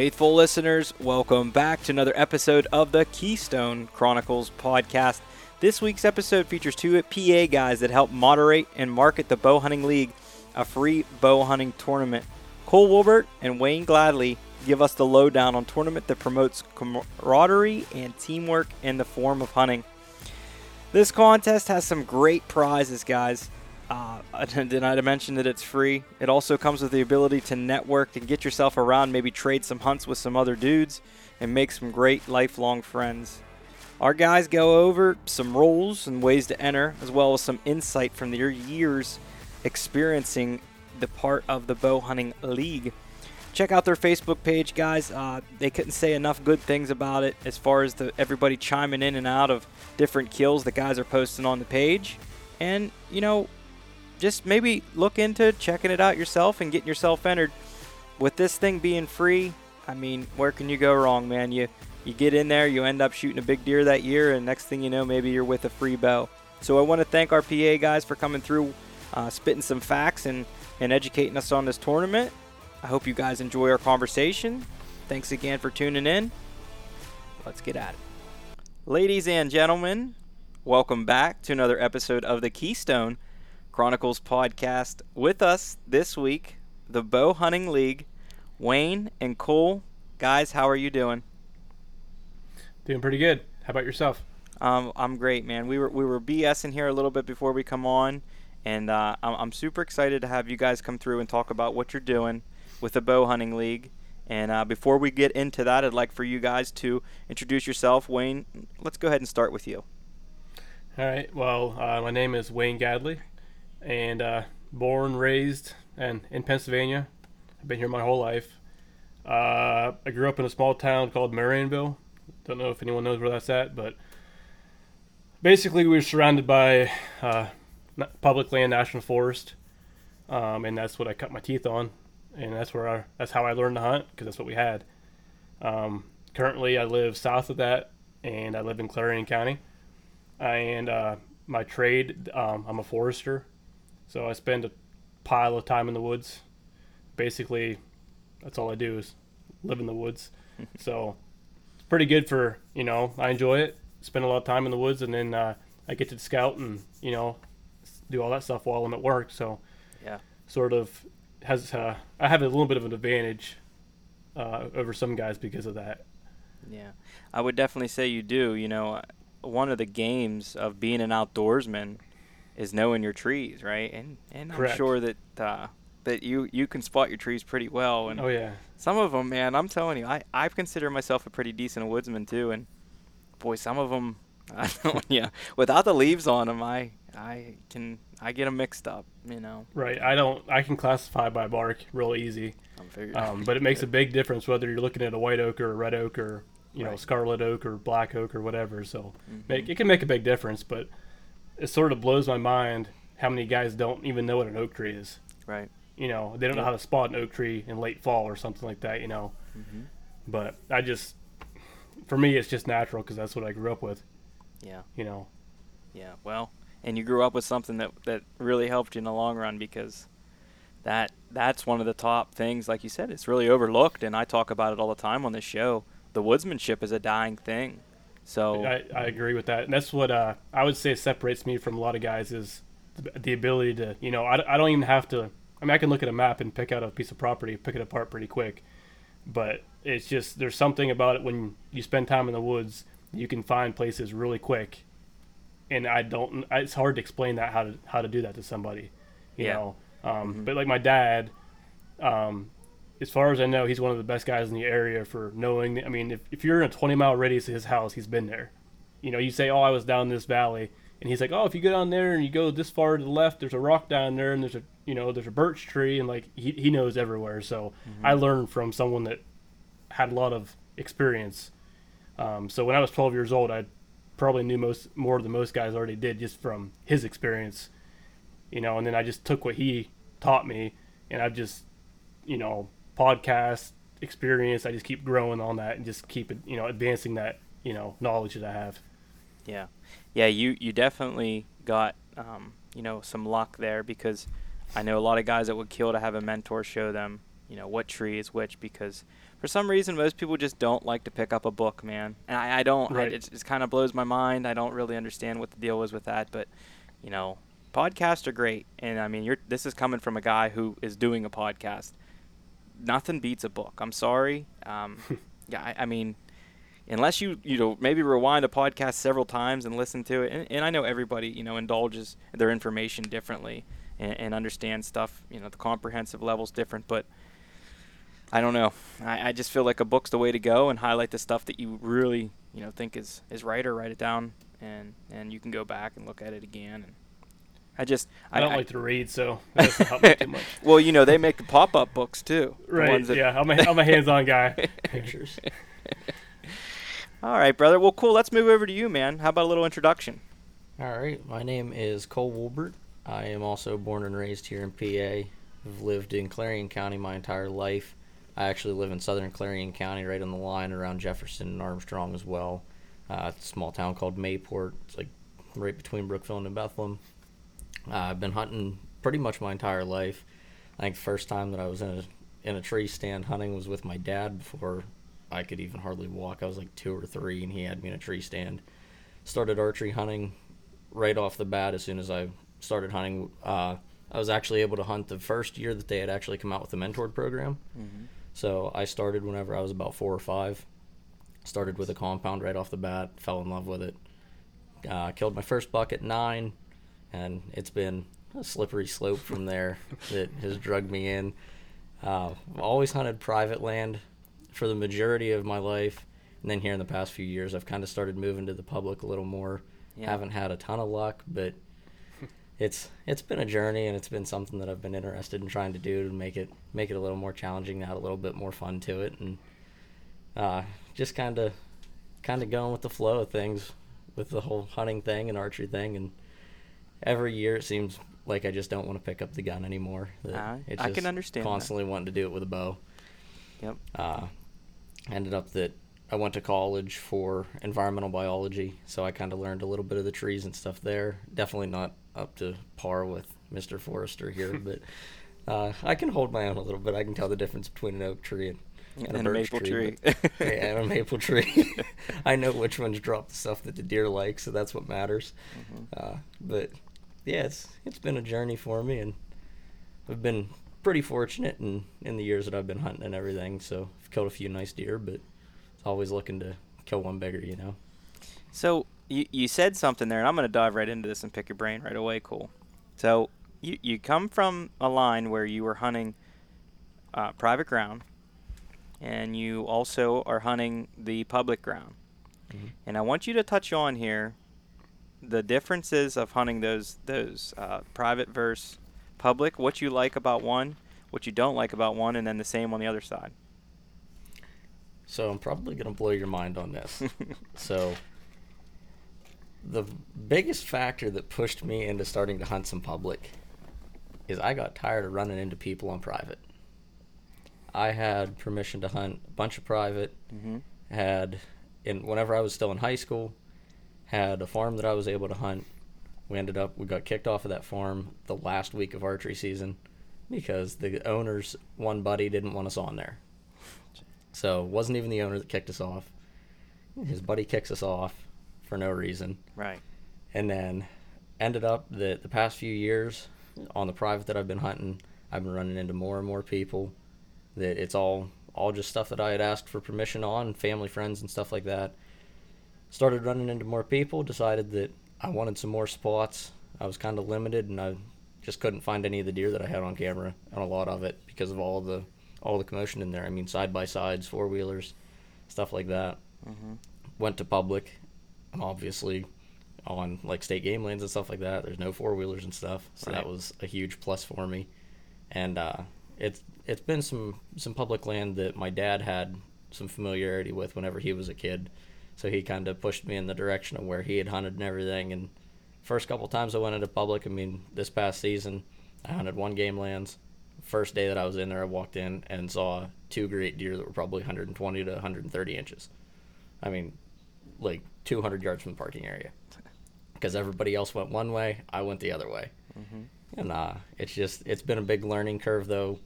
Faithful listeners, welcome back to another episode of the Keystone Chronicles podcast. This week's episode features two PA guys that help moderate and market the Bow Hunting League, a free bow hunting tournament. Cole Wolbert and Wayne Gadley give us the lowdown on tournament that promotes camaraderie and teamwork in the form of hunting. This contest has some great prizes, guys. Uh, did I mention that it's free? It also comes with the ability to network and get yourself around, maybe trade some hunts with some other dudes, and make some great lifelong friends. Our guys go over some rules and ways to enter, as well as some insight from their years experiencing the part of the bow hunting league. Check out their Facebook page, guys. Uh, they couldn't say enough good things about it as far as the everybody chiming in and out of different kills the guys are posting on the page. And, you know, just maybe look into checking it out yourself and getting yourself entered. With this thing being free, I mean, where can you go wrong, man? You you get in there, you end up shooting a big deer that year, and next thing you know, maybe you're with a free bow. So I want to thank our PA guys for coming through, uh, spitting some facts and, and educating us on this tournament. I hope you guys enjoy our conversation. Thanks again for tuning in. Let's get at it. Ladies and gentlemen, welcome back to another episode of the Keystone Chronicles podcast. With us this week, the Bow Hunting League, Wayne and Cole. Guys, how are you doing? Doing pretty good. How about yourself? Um, I'm great, man. We were we were BSing here a little bit before we come on, and uh, I'm, I'm super excited to have you guys come through and talk about what you're doing with the Bow Hunting League. And uh, before we get into that, I'd like for you guys to introduce yourself. Wayne, let's go ahead and start with you. All right. Well, uh, my name is Wayne Gadley, and uh, born, raised, and in Pennsylvania. I've been here my whole life. Uh, I grew up in a small town called Marienville. Don't know if anyone knows where that's at, but basically we were surrounded by uh, public land, national forest, um, and that's what I cut my teeth on and that's where I, that's how I learned to hunt because that's what we had. Um, currently, I live south of that, and I live in Clarion County. And uh, my trade, um, I'm a forester, so I spend a pile of time in the woods. Basically, that's all I do is live in the woods. so it's pretty good for you know I enjoy it. Spend a lot of time in the woods, and then uh, I get to scout and you know do all that stuff while I'm at work. So yeah, sort of has uh, I have a little bit of an advantage uh, over some guys because of that. Yeah, I would definitely say you do. You know, one of the games of being an outdoorsman is knowing your trees, right? And and Correct. I'm sure that uh, that you you can spot your trees pretty well. And oh yeah, some of them, man, I'm telling you, I I consider myself a pretty decent woodsman too. And boy, some of them, I don't, yeah, without the leaves on them, I I can I get them mixed up, you know. Right. I don't. I can classify by bark real easy. Um, but it makes a big difference whether you're looking at a white oak or a red oak or you right. know scarlet oak or black oak or whatever. So mm-hmm. make, it can make a big difference. But it sort of blows my mind how many guys don't even know what an oak tree is. Right. You know they don't know how to spot an oak tree in late fall or something like that. You know. Mm-hmm. But I just, for me, it's just natural because that's what I grew up with. Yeah. You know. Yeah. Well, and you grew up with something that that really helped you in the long run because that that's one of the top things like you said it's really overlooked and I talk about it all the time on this show the woodsmanship is a dying thing so I, I agree with that and that's what uh, I would say separates me from a lot of guys is the, ability to you know I, I don't even have to I mean I can look at a map and pick out a piece of property pick it apart pretty quick but it's just there's something about it when you spend time in the woods you can find places really quick and I don't. It's hard to explain that how to how to do that to somebody, you yeah. know. Um, mm-hmm. But like my dad, um, as far as I know, he's one of the best guys in the area for knowing. I mean, if, if you're in a 20 mile radius of his house, he's been there. You know, you say, "Oh, I was down this valley," and he's like, "Oh, if you go down there and you go this far to the left, there's a rock down there, and there's a you know there's a birch tree, and like he he knows everywhere." So mm-hmm. I learned from someone that had a lot of experience. Um, so when I was 12 years old, I probably knew most more than most guys already did just from his experience, you know. And then I just took what he taught me, and I've just, you know, podcast experience. I just keep growing on that and just keep it, you know, advancing that, you know, knowledge that I have. Yeah, yeah. You you definitely got, um, you know, some luck there because I know a lot of guys that would kill to have a mentor show them, you know what tree is which because for some reason most people just don't like to pick up a book, man. And I, I don't. Right. I, it just kind of blows my mind. I don't really understand what the deal was with that, but you know, podcasts are great, and I mean, you're this is coming from a guy who is doing a podcast. Nothing beats a book. I'm sorry. Um, yeah, I, I mean, unless you you know maybe rewind a podcast several times and listen to it, and, and I know everybody you know indulges their information differently and, and understands stuff. You know, the comprehensive level's different, but. I don't know. I, I just feel like a book's the way to go and highlight the stuff that you really, you know, think is, is right or write it down and, and you can go back and look at it again and I just I don't like to read, so that doesn't help me too much. well, you know, they make the pop up books too. Right? ones that- yeah, I'm a, I'm a hands-on guy. Pictures. All right, brother. Well, cool. Let's move over to you, man. How about a little introduction? All right, my name is Cole Wolbert. I am also born and raised here in PA. I've lived in Clarion County my entire life. I actually live in southern Clarion County, right on the line around Jefferson and Armstrong as well. Uh, it's a small town called Mayport. It's like right between Brookville and New Bethlehem. Uh, I've been hunting pretty much my entire life. I think the first time that I was in a in a tree stand hunting was with my dad before I could even hardly walk. I was like two or three, and he had me in a tree stand. Started archery hunting right off the bat as soon as I started hunting. Uh, I was actually able to hunt the first year that they had actually come out with the mentored program. So I started whenever I was about four or five. Started with a compound right off the bat. Fell in love with it. Uh, killed my first buck at nine, and it's been a slippery slope from there that has drugged me in. Uh, I've always hunted private land for the majority of my life, and then here in the past few years, I've kind of started moving to the public a little more. Yeah. Haven't had a ton of luck, but it's it's been a journey, and it's been something that I've been interested in trying to do to make it make it a little more challenging, add a little bit more fun to it, and uh, just kind of kind of going with the flow of things with the whole hunting thing and archery thing, and every year it seems like I just don't want to pick up the gun anymore. that I- can understand that. Constantly wanting to do it with a bow. Yep. Uh, ended up that I went to college for environmental biology, so I kind of learned a little bit of the trees and stuff there. Definitely not up to par with Mr. Forrester here, but uh, I can hold my own a little bit. I can tell the difference between an oak tree and, and, And a birch maple tree. tree. but- yeah, and a maple tree. I know which ones drop the stuff that the deer like, so that's what matters. Mm-hmm. Uh, but yeah, it's it's been a journey for me, and I've been pretty fortunate in in the years that I've been hunting and everything. So I've killed a few nice deer, but it's always looking to kill one bigger, you know. So you, you said something there, and I'm going to dive right into this and pick your brain right away. Cool. So you you come from a line where you were hunting uh, private ground, and you also are hunting the public ground. Mhm. And I want you to touch on here the differences of hunting those those uh, private versus public. What you like about one, what you don't like about one, and then the same on the other side. So I'm probably gonna blow your mind on this. so the biggest factor that pushed me into starting to hunt some public is I got tired of running into people on private. I had permission to hunt a bunch of private. mm-hmm. Had in whenever I was still in high school, had a farm that I was able to hunt. We ended up we got kicked off of that farm the last week of archery season because the owner's one buddy didn't want us on there. So it wasn't even the owner that kicked us off. His buddy kicks us off for no reason. Right. And then ended up that the past few years on the private that I've been hunting, I've been running into more and more people that it's all all just stuff that I had asked for permission on, family friends and stuff like that. Started running into more people, decided that I wanted some more spots. I was kind of limited and I just couldn't find any of the deer that I had on camera on a lot of it because of all the all the commotion in there. I mean side by sides, four wheelers, stuff like that Mm-hmm. went to public, obviously on like state game lands and stuff like that. There's no four wheelers and stuff, so Right. that was a huge plus for me. And uh, it's it's been some some public land that my dad had some familiarity with whenever he was a kid, so he kind of pushed me in the direction of where he had hunted and everything. And first couple times I went into public, I mean this past season, I hunted one game lands. First day that I was in there, I walked in and saw two great deer that were probably 120 to 130 inches. I mean, like 200 yards from the parking area. Because everybody else went one way, I went the other way. Mm-hmm. And uh, it's just, it's been a big learning curve, though,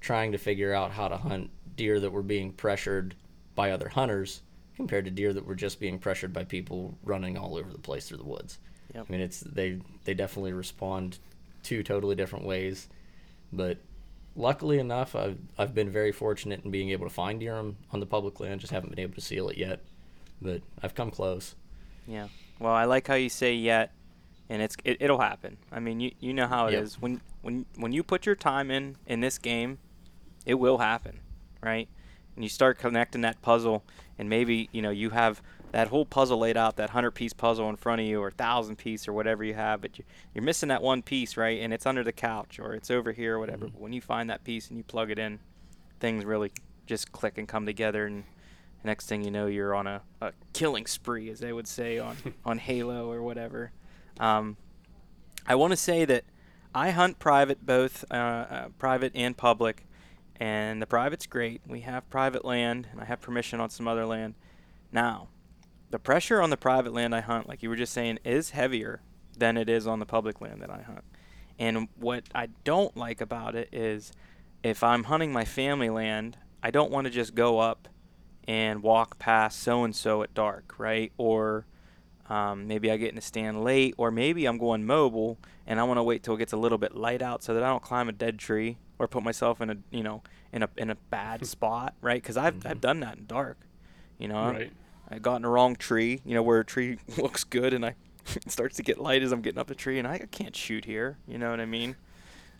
trying to figure out how to hunt deer that were being pressured by other hunters compared to deer that were just being pressured by people running all over the place through the woods. Yep. I mean, it's they they definitely respond two totally different ways, but luckily enough, I've I've been very fortunate in being able to find deer on, the public land. Just haven't been able to seal it yet, but I've come close. Yeah. Well, I like how you say yet, and it's it, it'll happen. I mean, you you know how it is Yep. when when when you put your time in in this game, it will happen, right? And you start connecting that puzzle, and maybe you know you have that whole puzzle laid out, that hundred piece puzzle in front of you, or thousand piece, or whatever you have, but you, you're missing that one piece, right? And it's under the couch, or it's over here, or whatever. Mhm. But when you find that piece and you plug it in, things really just click and come together, and next thing you know, you're on a, a killing spree, as they would say on on Halo or whatever. Um, I want to say that I hunt private, both uh, uh, private and public, and the private's great. We have private land, and I have permission on some other land. Now, the pressure on the private land I hunt, like you were just saying, is heavier than it is on the public land that I hunt. And what I don't like about it is if I'm hunting my family land, I don't want to just go up and walk past so and so at dark, right? Or um, maybe I get in a stand late, or maybe I'm going mobile and I want to wait till it gets a little bit light out so that I don't climb a dead tree or put myself in a you know in a in a bad spot, right? Because I've I've Mhm. done that in dark, you know. Right. I got in the wrong tree, you know, where a tree looks good, and I it starts to get light as I'm getting up the tree, and I can't shoot here. You know what I mean?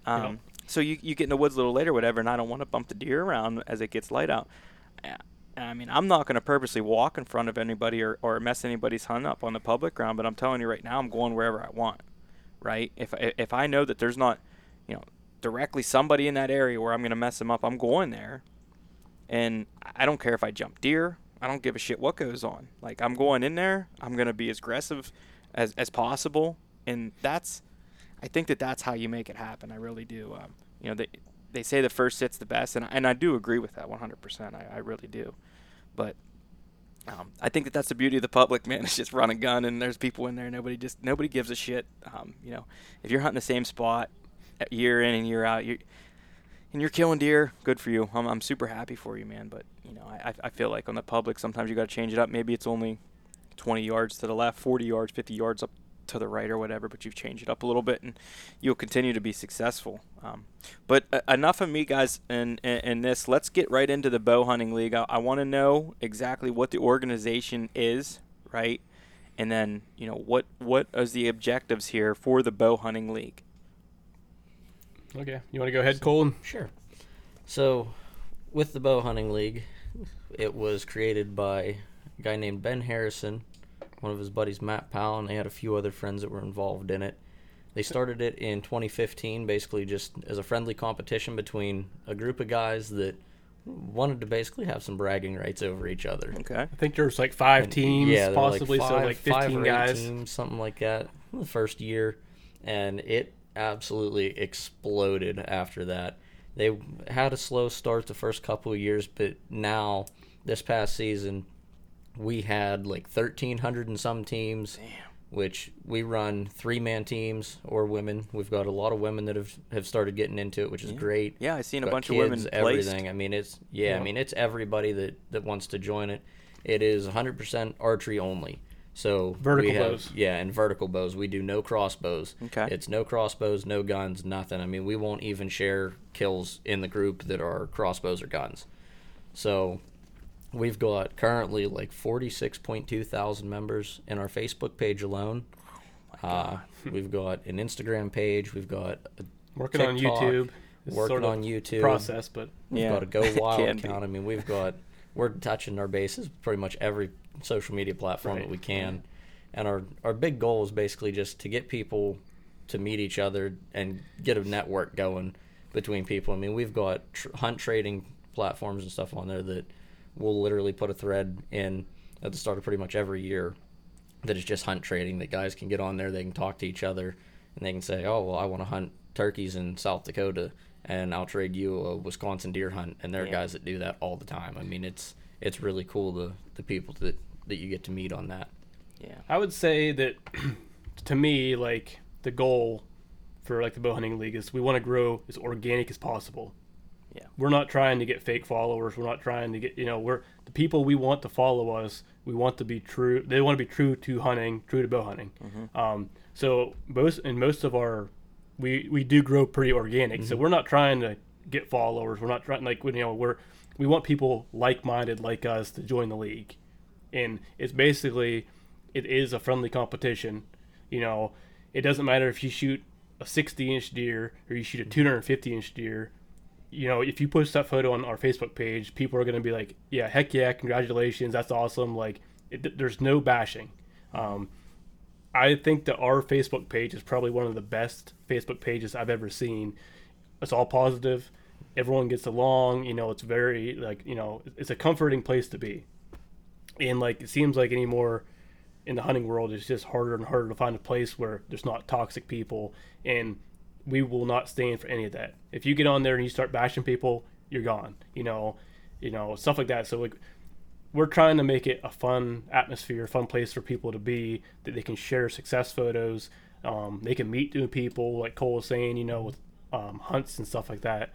Um, Yeah. So you you get in the woods a little later, whatever, and I don't want to bump the deer around as it gets light out. I mean, I'm not going to purposely walk in front of anybody or, or mess anybody's hunt up on the public ground, but I'm telling you right now, I'm going wherever I want, right? If if I know that there's not, you know, directly somebody in that area where I'm going to mess them up, I'm going there, and I don't care if I jump deer. I don't give a shit what goes on. Like I'm going in there. I'm going to be as aggressive as as possible, and that's. I think that that's how you make it happen. I really do. Um, you know, they they say the first sit's the best, and and I do agree with that 100%. I, I really do, but um, I think that that's the beauty of the public, man. It's just run and gun, and there's people in there. Nobody just nobody gives a shit. Um, you know, if you're hunting the same spot year in and year out, you and you're killing deer, good for you. I'm, I'm super happy for you, man. But you know, I- I feel like on the public, sometimes you got to change it up. Maybe it's only 20 yards to the left, 40 yards, 50 yards up to the right or whatever, but you've changed it up a little bit, and you'll continue to be successful. Um, but uh, enough of me, guys, and in, in this. Let's get right into the bow hunting league. I, I want to know exactly what the organization is, right? And then, you know, what what is the objectives here for the bow hunting league? Okay. You want to go ahead, Colin? Sure. So, with the Bow Hunting League, it was created by a guy named Ben Harrison, one of his buddies, Matt Powell, and they had a few other friends that were involved in it. They started it in 2015, basically just as a friendly competition between a group of guys that wanted to basically have some bragging rights over each other. Okay. I think there's like five And, teams, yeah, there were possibly, so five- like five 15 or guys. teams, something like that, the first year, and it absolutely exploded after that. They had a slow start the first couple of years, but now this past season, we had like 1,300 and some teams, Damn. which we run three man teams or women. We've got a lot of women that have have started getting into it, which is Yeah. great Yeah, I've seen a got bunch of kids, women placed. everything. I mean, it's yeah, Yeah. I mean, it's everybody that that wants to join it. It is 100% archery only. So Vertical we have, bows. yeah, and vertical bows. We do no crossbows. Okay. It's no crossbows, no guns, nothing. I mean, we won't even share kills in the group that are crossbows or guns. So we've got currently like 46.2 thousand members in our Facebook page alone. Uh, we've got an Instagram page. We've got a Working on YouTube. It's working sort of on YouTube. Process, but We've Yeah, got a Go it Wild can be. I mean, we've got we're touching our bases pretty much every social media platform Right. that we can, and our our big goal is basically just to get people to meet each other and get a network going between people. I mean, we've got tr- hunt trading platforms and stuff on there that we'll literally put a thread in at the start of pretty much every year that is just hunt trading that guys can get on there they can talk to each other and they can say oh well i want to hunt turkeys in south dakota and i'll trade you a wisconsin deer hunt and there are Yeah. guys that do that all the time i mean it's it's really cool the the people that that you get to meet on that Yeah. I would say that to me, like the goal for like the bow hunting league is we want to grow as organic as possible. Yeah. We're not trying to get fake followers. We're not trying to get you know we're the people we want to follow us. We want to be true. They want to be true to hunting, true to bow hunting. Mm-hmm. Um, so most and most of our we we do grow pretty organic. So mm-hmm. we're not trying to get followers. We're not trying like you know we're we want people like minded like us to join the league, and it's basically it is a friendly competition. You know, it doesn't matter if you shoot a 60 inch deer or you shoot a mm-hmm. 250 inch deer. You know, if you post that photo on our Facebook page, people are going to be like, "Yeah, heck yeah, congratulations, that's awesome!" Like, it, there's no bashing. Um, I think that our Facebook page is probably one of the best Facebook pages I've ever seen. It's all positive. Everyone gets along. You know, it's very like you know, it's a comforting place to be. And like it seems like anymore in the hunting world, it's just harder and harder to find a place where there's not toxic people. And we will not stand for any of that. If you get on there and you start bashing people, you're gone. You know, you know stuff like that. So like we're trying to make it a fun atmosphere, a fun place for people to be that they can share success photos. Um, they can meet new people, like Cole was saying, you know, with um, hunts and stuff like that.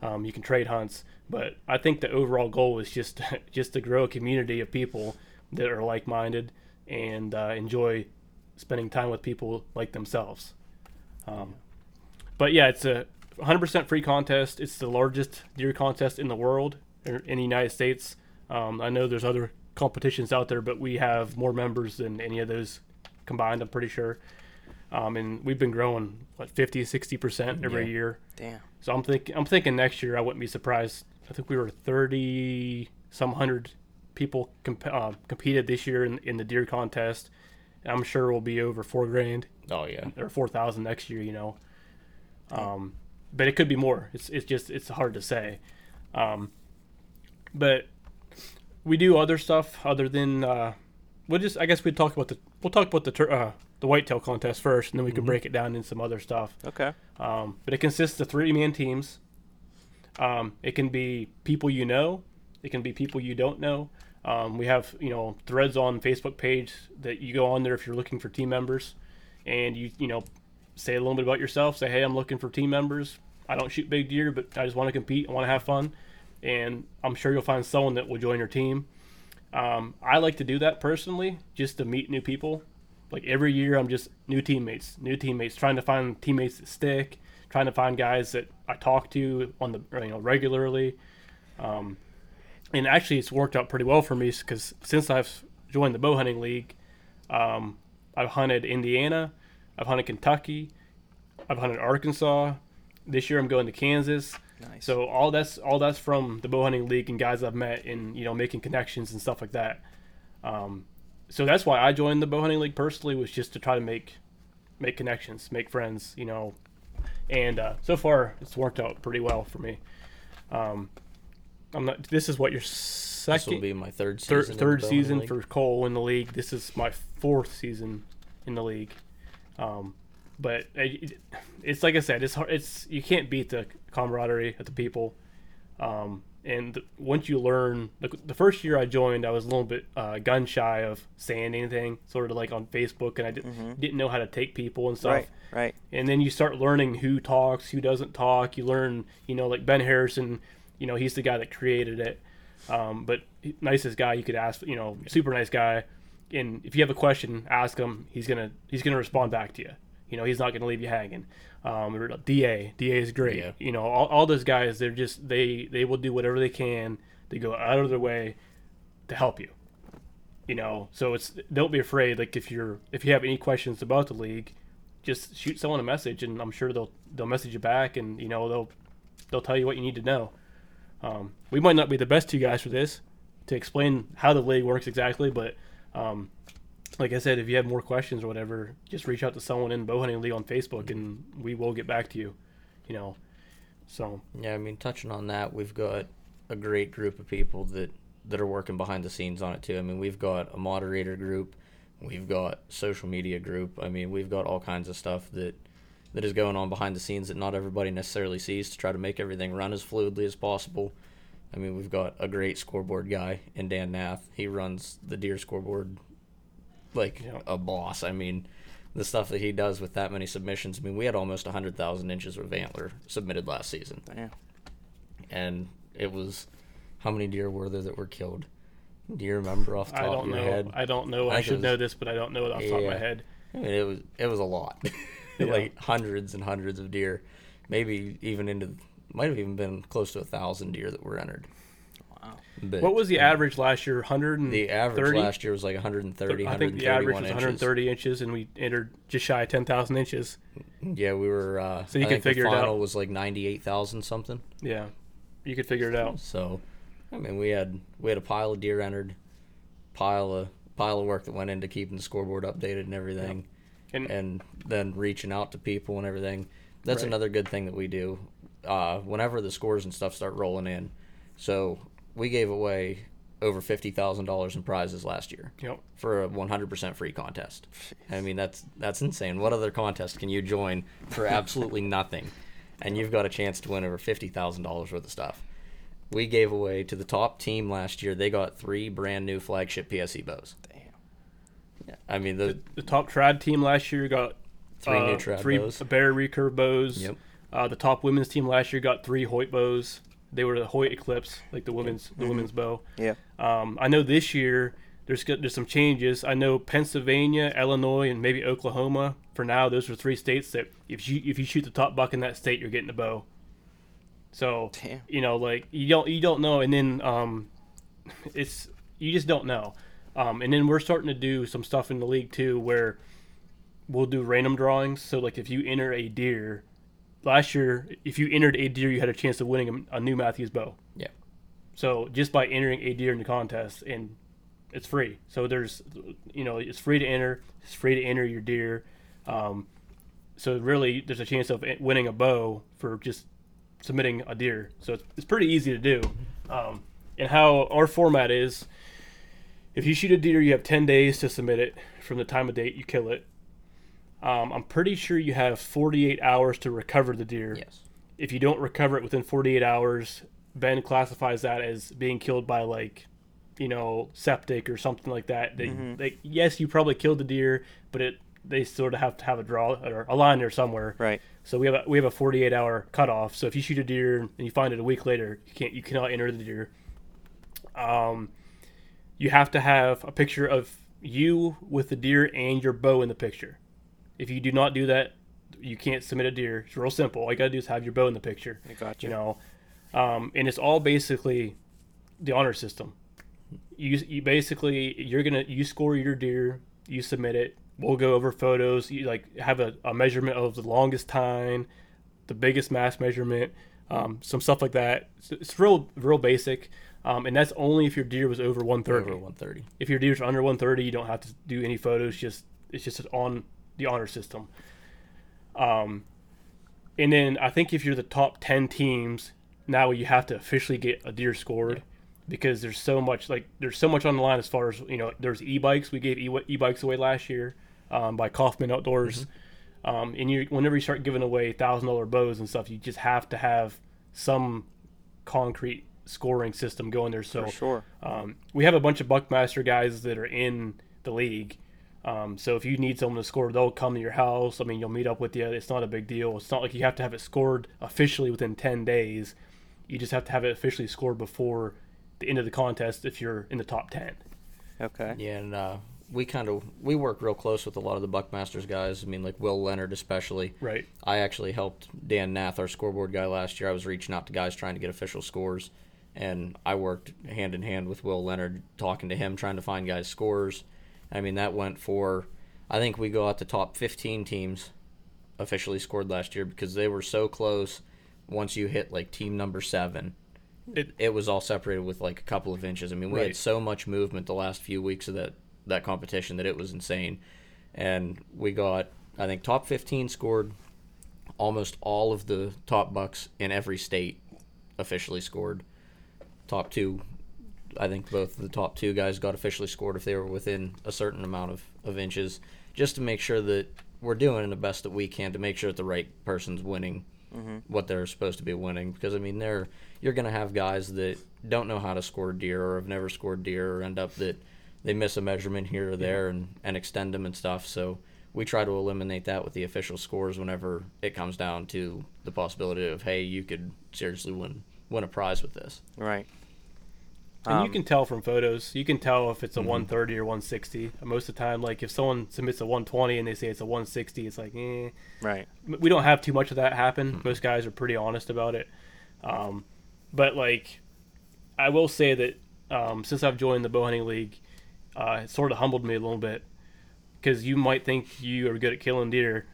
Um, you can trade hunts, but I think the overall goal is just just to grow a community of people that are like-minded and uh, enjoy spending time with people like themselves. Um, but yeah, it's a 100% free contest. It's the largest deer contest in the world, or in the United States. Um, I know there's other competitions out there, but we have more members than any of those combined. I'm pretty sure. Um, and we've been growing what 50, 60 percent every Yeah. year. Damn. So I'm thinking, I'm thinking next year I wouldn't be surprised. I think we were 30 some hundred people comp- uh, competed this year in, in the deer contest. I'm sure we'll be over four grand Oh yeah. or four thousand next year. You know, um, but it could be more. It's it's just it's hard to say. Um, but we do other stuff other than uh, we'll just I guess we talk about the we'll talk about the tur- uh, the whitetail contest first, and then we can break it down in some other stuff. Okay. Um, but it consists of three man teams. Um, it can be people you know. It can be people you don't know. Um, we have you know threads on Facebook page that you go on there if you're looking for team members, and you you know say a little bit about yourself. Say hey, I'm looking for team members. I don't shoot big deer, but I just want to compete. I want to have fun, and I'm sure you'll find someone that will join your team. Um, I like to do that personally, just to meet new people. Like every year, I'm just new teammates, new teammates, trying to find teammates that stick, trying to find guys that I talk to on the you know regularly. Um, and actually, it's worked out pretty well for me because since I've joined the bow hunting league, um, I've hunted Indiana, I've hunted Kentucky, I've hunted Arkansas. This year, I'm going to Kansas. Nice. So all that's all that's from the bow hunting league and guys I've met and you know making connections and stuff like that. Um, so that's why I joined the bow hunting league personally was just to try to make make connections, make friends, you know. And uh, so far, it's worked out pretty well for me. Um, I'm not. This is what your This will second, be my third season. the third season for Cole in the league. This is my fourth season in the league. Um, but it, it's like I said, it's hard. It's you can't beat the camaraderie of the people. Um, and once you learn, like the first year I joined, I was a little bit uh, gun shy of saying anything, sort of like on Facebook, and I did, didn't know how to take people and stuff right. Right. and then you start learning who talks, who doesn't talk. You learn, you know, like Ben Harrison, you know, he's the guy that created it. Um, but nicest guy you could ask, you know, super nice guy. And if you have a question, ask him. He's gonna he's gonna respond back to you. You know, he's not gonna leave you hanging. Um, Da, Da is great. Yeah. You know, all, all those guys, they're just they they will do whatever they can. They go out of their way to help you. You know, so it's don't be afraid. Like if you're if you have any questions about the league, just shoot someone a message, and I'm sure they'll they'll message you back, and you know they'll they'll tell you what you need to know. Um, we might not be the best two guys for this to explain how the league works exactly, but um, like I said, if you have more questions or whatever, just reach out to someone in bow hunting league on Facebook, and we will get back to you. You know, so Yeah, I mean, touching on that, we've got a great group of people that that are working behind the scenes on it too. I mean, we've got a moderator group, we've got social media group. I mean, we've got all kinds of stuff that that is going on behind the scenes that not everybody necessarily sees to try to make everything run as fluidly as possible. I mean, we've got a great scoreboard guy in Dan Nath. He runs the deer scoreboard like Yeah. a boss. I mean, the stuff that he does with that many submissions. I mean, we had almost 100,000 inches of antler submitted last season. Yeah. and it was how many deer were there that were killed? Do you remember off the I top don't of your know. head? I don't know. I I, should was- know this, but I don't know it off the top of my head. I mean, it was it was a lot, Yeah. like hundreds and hundreds of deer, maybe even into might have even been close to a thousand deer that were entered. Wow. But What was the average last year? 130. the average last year was like 130, I think the average was inches. 130 inches, and we entered just shy of 10,000 inches. Yeah, we were. Uh, So you I can think figure it the out. final was like 98,000 something. Yeah, you could figure it out. So, I mean, we had we had a pile of deer entered, pile of pile of work that went into keeping the scoreboard updated and everything, And, and then reaching out to people and everything. That's Right. another good thing that we do. Uh, whenever the scores and stuff start rolling in, so we gave away over fifty thousand dollars in prizes last year know, for a one hundred percent free contest. I mean, that's that's insane. What other contest can you join for absolutely nothing, and you've got a chance to win over fifty thousand dollars worth of stuff? We gave away to the top team last year. They got three brand new flagship PSE bows. Damn. Yeah, I mean the the top trad team last year got three new uh, trad three bows. Bear recurve bows. Yep. Uh, the top women's team last year got three Hoyt bows. They were the Hoyt Eclipse, like the women's the women's bow. Yeah. Um, I know this year there's there's some changes. I know Pennsylvania, Illinois, and maybe Oklahoma. For now, those are three states that if you if you shoot the top buck in that state, you're getting a bow. So Damn. you know, like you don't you don't know, and then um, it's you just don't know. Um, and then we're starting to do some stuff in the league too, where we'll do random drawings. So like if you enter a deer, last year if you entered a deer, you had a chance of winning a, a new Mathews bow. Yeah. So just by entering a deer in the contest, and it's free. So there's, you know, it's free to enter. It's free to enter your deer. Um, so really, there's a chance of winning a bow for just submitting a deer. So it's, it's pretty easy to do. Um, and how our format is, if you shoot a deer, you have 10 days to submit it from the time of date you kill it. Um, I'm pretty sure you have 48 hours to recover the deer Yes. if you don't recover it within 48 hours, Ben classifies that as being killed by like, you know, septic or something like that. They, they yes, you probably killed the deer, but it they sort of have to have a draw or a line there somewhere. Right. So we have a, we have a 48 hour cutoff. So if you shoot a deer and you find it a week later, you can't you cannot enter the deer. Um, you have to have a picture of you with the deer and your bow in the picture. If you do not do that, you can't submit a deer. It's real simple. All you gotta do is have your bow in the picture. I got You you. know, um, and it's all basically the honor system. You you basically you're gonna you score your deer, you submit it. We'll go over photos. You like have a, a measurement of the longest time, the biggest mass measurement, um, some stuff like that. It's, it's real real basic, um, and that's only if your deer was over 130. Over 130. If your deer's under 130, you don't have to do any photos. Just it's just on the honor system. Um, and then I think if you're the top 10 teams, now you have to officially get a deer scored because there's so much like there's so much on the line as far as you know. There's e-bikes. We gave e- e-bikes away last year um, by Kaufman Outdoors. Um, and you whenever you start giving away thousand dollar bows and stuff, you just have to have some concrete scoring system going there. So For sure. um, we have a bunch of Buckmaster guys that are in the league. Um, so if you need someone to score, they'll come to your house. I mean, you'll meet up with you. It's not a big deal. It's not like you have to have it scored officially within 10 days. You just have to have it officially scored before the end of the contest if you're in the top 10. Okay. Yeah, and uh, we kind of we work real close with a lot of the Buckmasters guys. I mean, like Will Leonard especially. Right. I actually helped Dan Nath, our scoreboard guy, last year. I was reaching out to guys trying to get official scores, and I worked hand in hand with Will Leonard, talking to him, trying to find guys' scores. I mean, that went for, I think we got the top 15 teams officially scored last year because they were so close. Once you hit like team number seven, It- it was all separated with like a couple of inches. I mean, we Right. had so much movement the last few weeks of that that competition that it was insane. And we got, I think, top 15 scored. Almost all of the top bucks in every state officially scored. Top two, I think both of the top two guys got officially scored if they were within a certain amount of, of inches, just to make sure that we're doing the best that we can to make sure that the right person's winning mm-hmm. what they're supposed to be winning. Because I mean, they're you're gonna have guys that don't know how to score deer or have never scored deer or end up that they miss a measurement here or there and, and extend them and stuff. So we try to eliminate that with the official scores whenever it comes down to the possibility of hey, you could seriously win win a prize with this. Right. And you Um, can tell from photos. You can tell if it's a Mhm. 130 or 160. Most of the time, like if someone submits a 120 and they say it's a 160, it's like, eh. Right. We don't have too much of that happen. Hmm. Most guys are pretty honest about it. Um, but like, I will say that um, since I've joined the bow hunting league, uh, it sort of humbled me a little bit because you might think you are good at killing deer,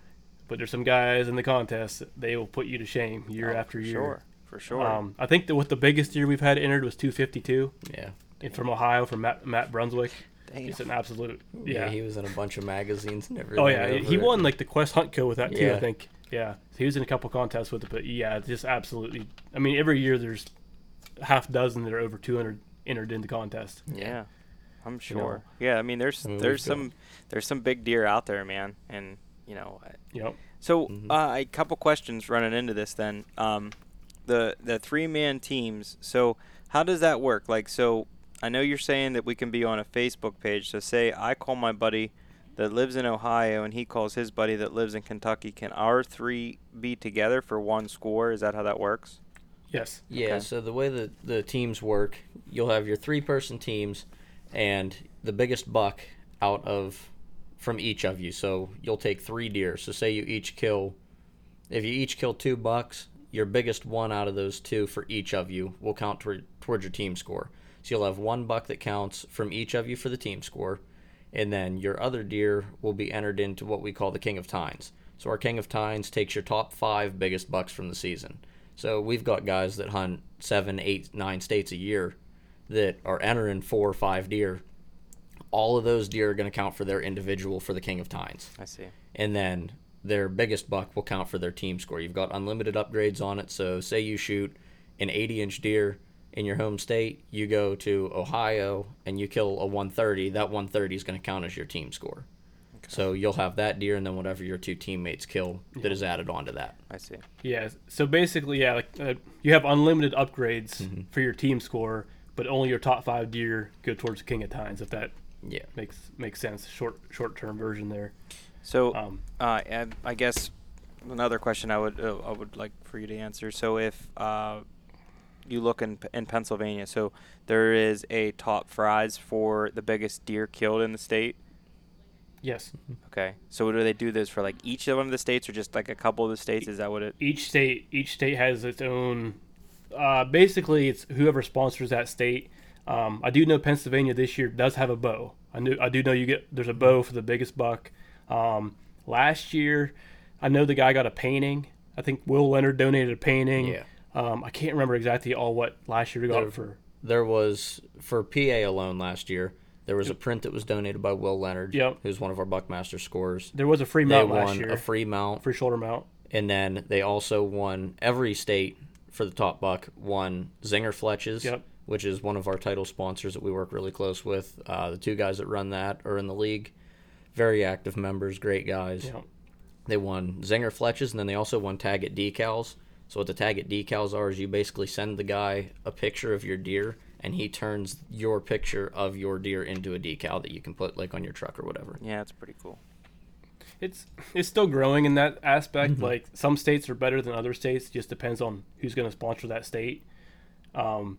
but there's some guys in the contest that they will put you to shame year Oh, after year. Sure. For sure. Um, I think that what the biggest deer we've had entered was 252 Yeah. and from Ohio from Matt, Matt Brunswick. Damn. It's an absolute Yeah, yeah. he was in a bunch of magazines and everything. oh yeah, he it. won like the Quest Hunt Co with that too. I think. Yeah, he was in a couple contests with it, but yeah, just absolutely. I mean, every year there's a half dozen that are over 200 entered in the contest. Yeah, I'm You sure. know. yeah, I mean, there's I mean, there's we've got- some there's some big deer out there, man, and you know. I- You know, So Mhm. uh, a couple questions running into this then. Um, the the three man teams. So how does that work? Like, so I know you're saying that we can be on a Facebook page. So say I call my buddy that lives in Ohio and he calls his buddy that lives in Kentucky. Can our three be together for one score? Is that how that works? yes, Yeah, Okay. so the way that the teams work, you'll have your three person teams and the biggest buck out of from each of you. So you'll take three deer. So say you each kill if you each kill two bucks, your biggest one out of those two for each of you will count toward, towards your team score. So you'll have one buck that counts from each of you for the team score, and then your other deer will be entered into what we call the King of Tines. So our King of Tines takes your top five biggest bucks from the season. So we've got guys that hunt seven, eight, nine states a year that are entering four or five deer. All of those deer are going to count for their individual for the King of Tines I see. and then their biggest buck will count for their team score. You've got unlimited upgrades on it. So, say you shoot an 80 inch deer in your home state, you go to Ohio and you kill a 130, that 130 is going to count as your team score. Okay. So, you'll have that deer and then whatever your two teammates kill that is added onto that. I see. yeah. So basically, yeah, like uh, you have unlimited upgrades Mm-hmm. for your team score, but only your top five deer go towards King of Tines. If that Yeah. makes makes sense, short short term version there. So Um, Uh, and I guess another question I would uh, I would like for you to answer. So if uh, you look in in Pennsylvania, so there is a top prize for the biggest deer killed in the state. yes, Okay. So do they do this for like each one of the states, or just like a couple of the states? Is that what it? each state each state has its own uh, basically it's whoever sponsors that state um, i do know pennsylvania this year does have a bow i knew i do know you get there's a bow for the biggest buck um, last year i know the guy got a painting i think will leonard donated a painting Yeah. um, i can't remember exactly all what last year we got There- for There was, for PA alone last year, there was a print that was donated by Will Leonard, Yep. who's one of our Buckmaster scorers. there was a free They mount last year a free mount free shoulder mount and then they also won every state for the top buck won Zinger Fletches, Yep. which is one of our title sponsors that we work really close with. Uh, the two guys that run that are in the league, very active members, great guys. you They won Zinger Fletches, and then they also won Tag It decals. So what the Tag It decals are is you basically send the guy a picture of your deer, and he turns your picture of your deer into a decal that you can put like on your truck or whatever. Yeah, it's pretty cool. it's it's still growing in that aspect. Mm-hmm. Like some states are better than other states. Just depends on who's going to sponsor that state. Um,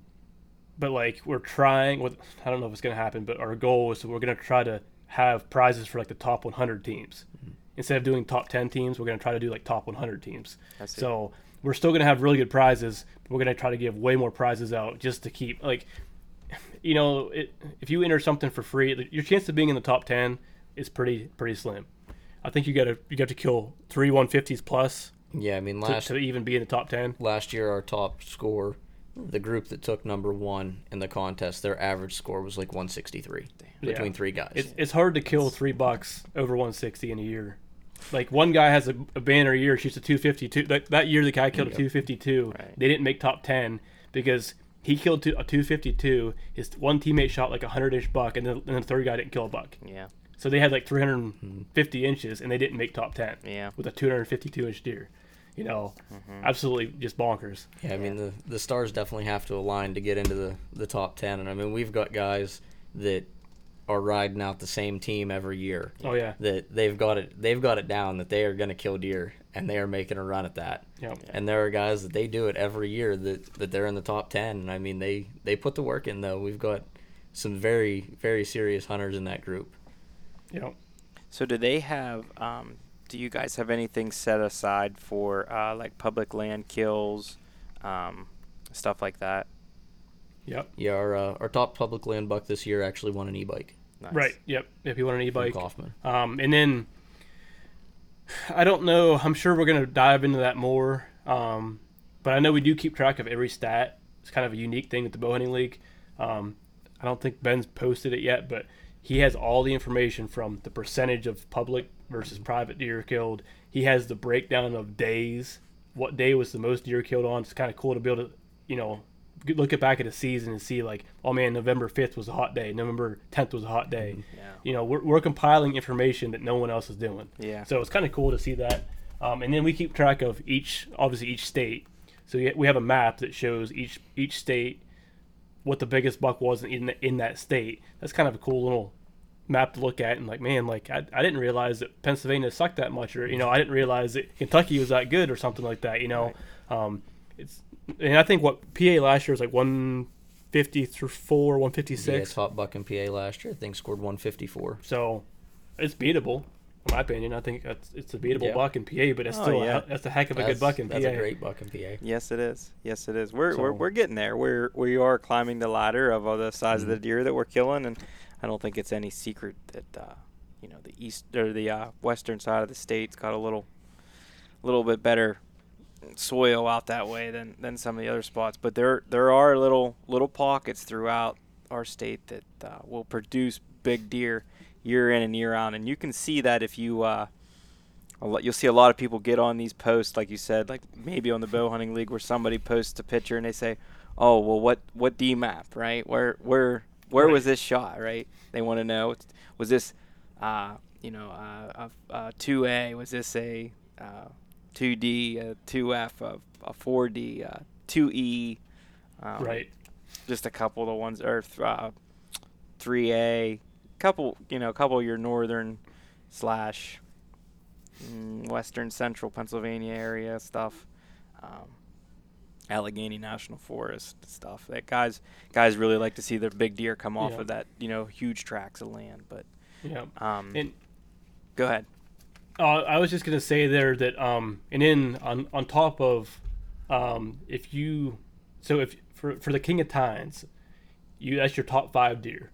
but like we're trying. With I don't know if it's going to happen, but our goal is we're going to try to have prizes for like the top 100 teams. Mm-hmm. Instead of doing top 10 teams, we're going to try to do like top 100 teams. So we're still going to have really good prizes. But we're going to try to give way more prizes out just to keep like, you know, it, if you enter something for free, your chance of being in the top 10 is pretty pretty slim. I think you got to you got to kill three 150s plus Yeah, I mean to, last to even be in the top 10. last year our top score, the group that took number one in the contest, their average score was like 163 between Yeah. three guys. It's, it's hard to kill three bucks over 160 in a year. Like one guy has a, a banner year, shoots a 252. That, that year, the guy killed a 252. Right. They didn't make top 10 because he killed two, a 252. His one teammate shot like a 100 inch buck, and then, and the third guy didn't kill a buck. Yeah. So they had like 350 mm-hmm. inches, and they didn't make top 10 Yeah. with a 252 inch deer. You know, absolutely just bonkers. Yeah, I mean the the stars definitely have to align to get into the the top ten, and I mean we've got guys that are riding out the same team every year. Oh yeah, That they've got it they've got it down that they are going to kill deer, and they are making a run at that. Yep. And there are guys that they do it every year that, that they're in the top ten. And I mean they they put the work in though. We've got some very very serious hunters in that group. Yep. So do they have? Um, do you guys have anything set aside for uh, like public land kills, um, stuff like that? Yep. Yeah, our uh, our top public land buck this year actually won an e-bike. Nice. Right. Yep. If you want an e-bike, Kaufman. Um, and then I don't know. I'm sure we're gonna dive into that more. Um, but I know we do keep track of every stat. It's kind of a unique thing at the Bowhunting League. Um, I don't think Ben's posted it yet, but he has all the information from the percentage of public versus private deer killed. He has the breakdown of days. What day was the most deer killed on? It's kind of cool to be able to, you know, look at back at a season and see like, oh man, November 5th was a hot day. November 10th was a hot day Yeah. you know we're, we're compiling information that no one else is doing Yeah. so it's kind of cool to see that um, and then we keep track of each obviously each state so we we have a map that shows each each state what the biggest buck was in in that state that's kind of a cool little map to look at and like man like I, I didn't realize that Pennsylvania sucked that much or you know I didn't realize that Kentucky was that good or something like that you know um, it's and I think what PA last year was like 150 through 4 Yeah, 156 top buck in PA last year. I think scored 154. so it's beatable, in my opinion. I think that's, it's a beatable Yeah. buck in PA, but it's Oh, still yeah. a, that's a heck of a That's, good buck in that's PA. That's a great buck in PA. Yes, it is. Yes, it is. We're we're, we're getting there. We're we are climbing the ladder of uh, the size of the deer that we're killing, and I don't think it's any secret that uh, you know the east or the uh, western side of the state's got a little little bit better soil out that way than, than some of the other spots. But there there are little little pockets throughout our state that uh, will produce big deer year in and year out, and you can see that if you. Uh, you'll see a lot of people get on these posts, like you said, like maybe on the bow hunting league, where somebody posts a picture and they say, "Oh, well, what what D map, right? Where where where was this shot, right? They want to know, was this, uh, you know, uh, a two A? Was this a two D, a two F, a four D, two E? Um, right. Just a couple of the ones, or uh, three A, couple, you know, a couple of your northern slash mm, western central Pennsylvania area stuff. Um, Allegheny National Forest stuff. That guys guys really like to see their big deer come off Yeah. of that, you know, huge tracts of land. But Yeah. um, And go ahead. uh, I was just gonna say there that um, and then on on top of um, if you so if for for the King of Tines, you that's your top five deer.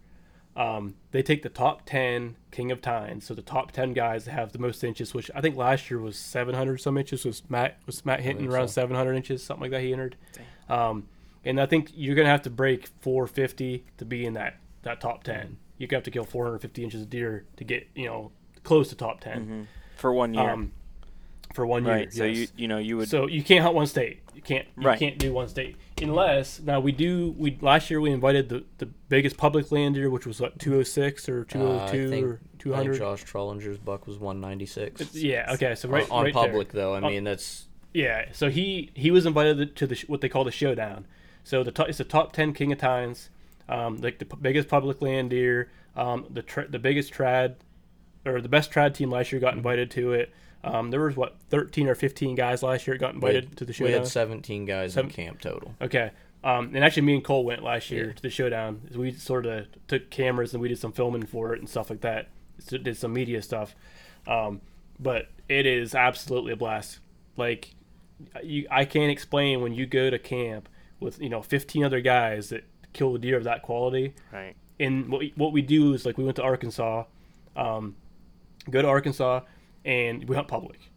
Um, they take the top ten King of Tines, so the top ten guys that have the most inches, which I think last year was 700 some inches. Was Matt was Matt Hinton around so. 700 inches, something like that? He entered. Um, and I think you're gonna have to break 450 to be in that that top 10. You have to kill 450 inches of deer to get you know close to top 10 For one year. um, for one year. right. So you you know you would so you can't hunt one state. You can't you Right. can't do one state unless now we do. We last year we invited the the biggest public land deer, which was what 206 or Uh, I 202 think- or 200. Josh Trollinger's buck was 196. Yeah. Okay. So right on, on right there. public though, I On- mean that's Yeah, so he he was invited to the what they call the showdown. So the it's the top ten King of Tines, um, like the p- biggest public land deer, um, the the biggest trad, or the best trad team last year got invited to it. Um, there was what thirteen or fifteen guys last year got invited had, to the showdown. we had 17 guys Seven- in camp total. Okay. Um, and actually, me and Cole went last year Yeah. to the showdown. We sort of took cameras and we did some filming for it and stuff like that. So did some media stuff. Um, but it is absolutely a blast. Like, you, I can't explain when you go to camp with you know 15 other guys that kill a deer of that quality. right. And what we, what we do is like we went to Arkansas, um, go to Arkansas, and we hunt public.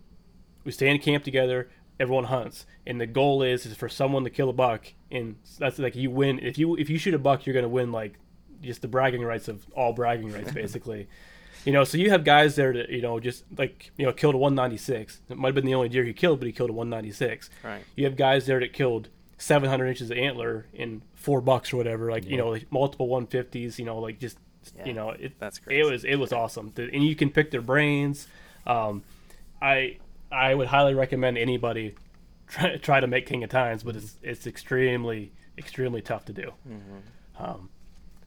We stay in camp together. Everyone hunts, and the goal is is for someone to kill a buck, and that's like you win. If you if you shoot a buck, you're gonna win like just the bragging rights of all bragging rights, basically. You know, so you have guys there that you know just like you know killed a 196. It might have been the only deer he killed, but he killed a 196. Right. You have guys there that killed 700 inches of antler in four bucks or whatever, like you know, like multiple 150s. You know, like just Yeah, you know, it, that's It was it was awesome, and you can pick their brains. Um, I I would highly recommend anybody try try to make King of Tines, but it's it's extremely extremely tough to do. Mm-hmm. Um,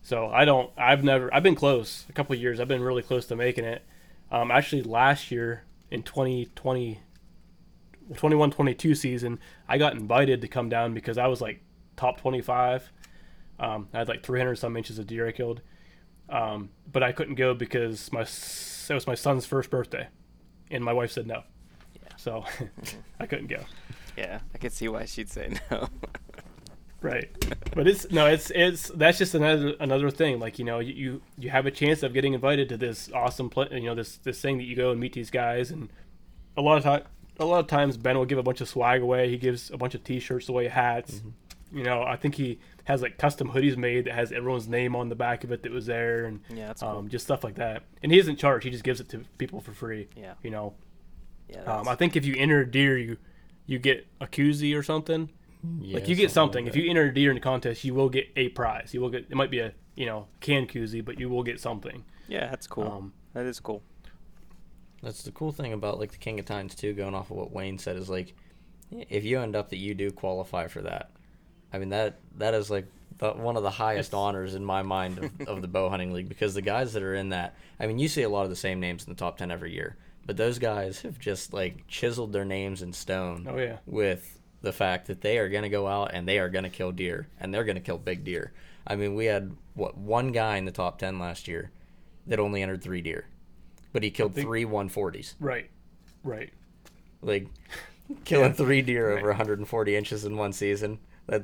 so I don't. I've never. I've been close. A couple of years. I've been really close to making it. Um, actually, last year in 2020, 21 22 season, I got invited to come down because I was like top 25. Um, I had like 300 some inches of deer I killed. Um, but I couldn't go because my it was my son's first birthday, and my wife said no. Yeah. So I couldn't go. Yeah, I could see why she'd say no. Right. But it's no, it's it's that's just another another thing. Like you know, you you, you have a chance of getting invited to this awesome play. You know, this this thing that you go and meet these guys, and a lot of time, a lot of times Ben will give a bunch of swag away. He gives a bunch of T-shirts away, hats. Mm-hmm. You know, I think he has like custom hoodies made that has everyone's name on the back of it that was there, and Yeah, that's cool. um, just stuff like that. And he isn't charged; he just gives it to people for free. Yeah. You know, yeah, um, I think if you enter a deer, you you get a koozie or something Yeah, like you get something. like if you enter a deer in the contest, you will get a prize. You will get it might be a you know can koozie, but you will get something. yeah, that's cool. Um, that is cool. That's the cool thing about like the King of Tines too. Going off of what Wayne said is like, if you end up that you do qualify for that, I mean that that is like the, one of the highest honors in my mind of, of the bow hunting league because the guys that are in that, I mean, you see a lot of the same names in the top ten every year, but those guys have just like chiseled their names in stone. Oh, yeah. with the fact that they are going to go out and they are going to kill deer and they're going to kill big deer. I mean, we had what one guy in the top ten last year that only entered three deer, but he killed think- three 140s Right. Right. like killing Yeah. three deer Right. over 140 inches in one season that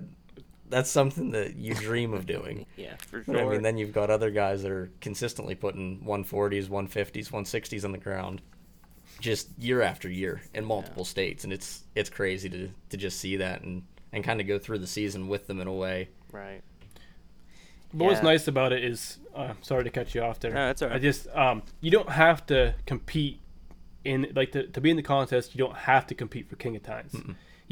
that's something that you dream of doing Yeah, for But, sure. i mean then you've got other guys that are consistently putting 140s 150s 160s on the ground just year after year in multiple states and it's it's crazy to to just see that and and kind of go through the season with them in a way right. But what's nice about it is, uh, sorry to cut you off there. No, that's all right. I just um, you don't have to compete in like to, to be in the contest. You don't have to compete for King of Tines.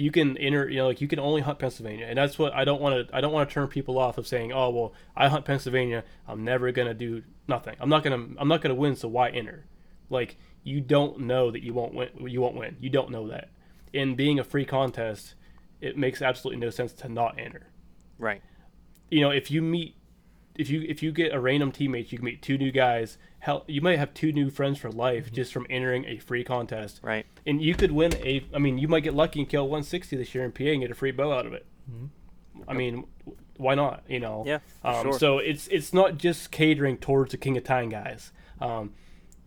You can enter, you know, like you can only hunt Pennsylvania, and that's what I don't want to. I don't want to turn people off of saying, "Oh, well, I hunt Pennsylvania. I'm never gonna do nothing. I'm not gonna. I'm not gonna win. So why enter? Like you don't know that you won't win. You won't win. You don't know that. In being a free contest, it makes absolutely no sense to not enter Right. you know, if you meet, if you if you get a random teammate, you can meet two new guys. Hell, you might have two new friends for life just from entering a free contest. Right. And you could win a. I mean, you might get lucky and kill 160 this year in PA and get a free bow out of it. I mean, why not? You know. Yeah, Um, sure. So it's it's not just catering towards the King of Tines guys. Um,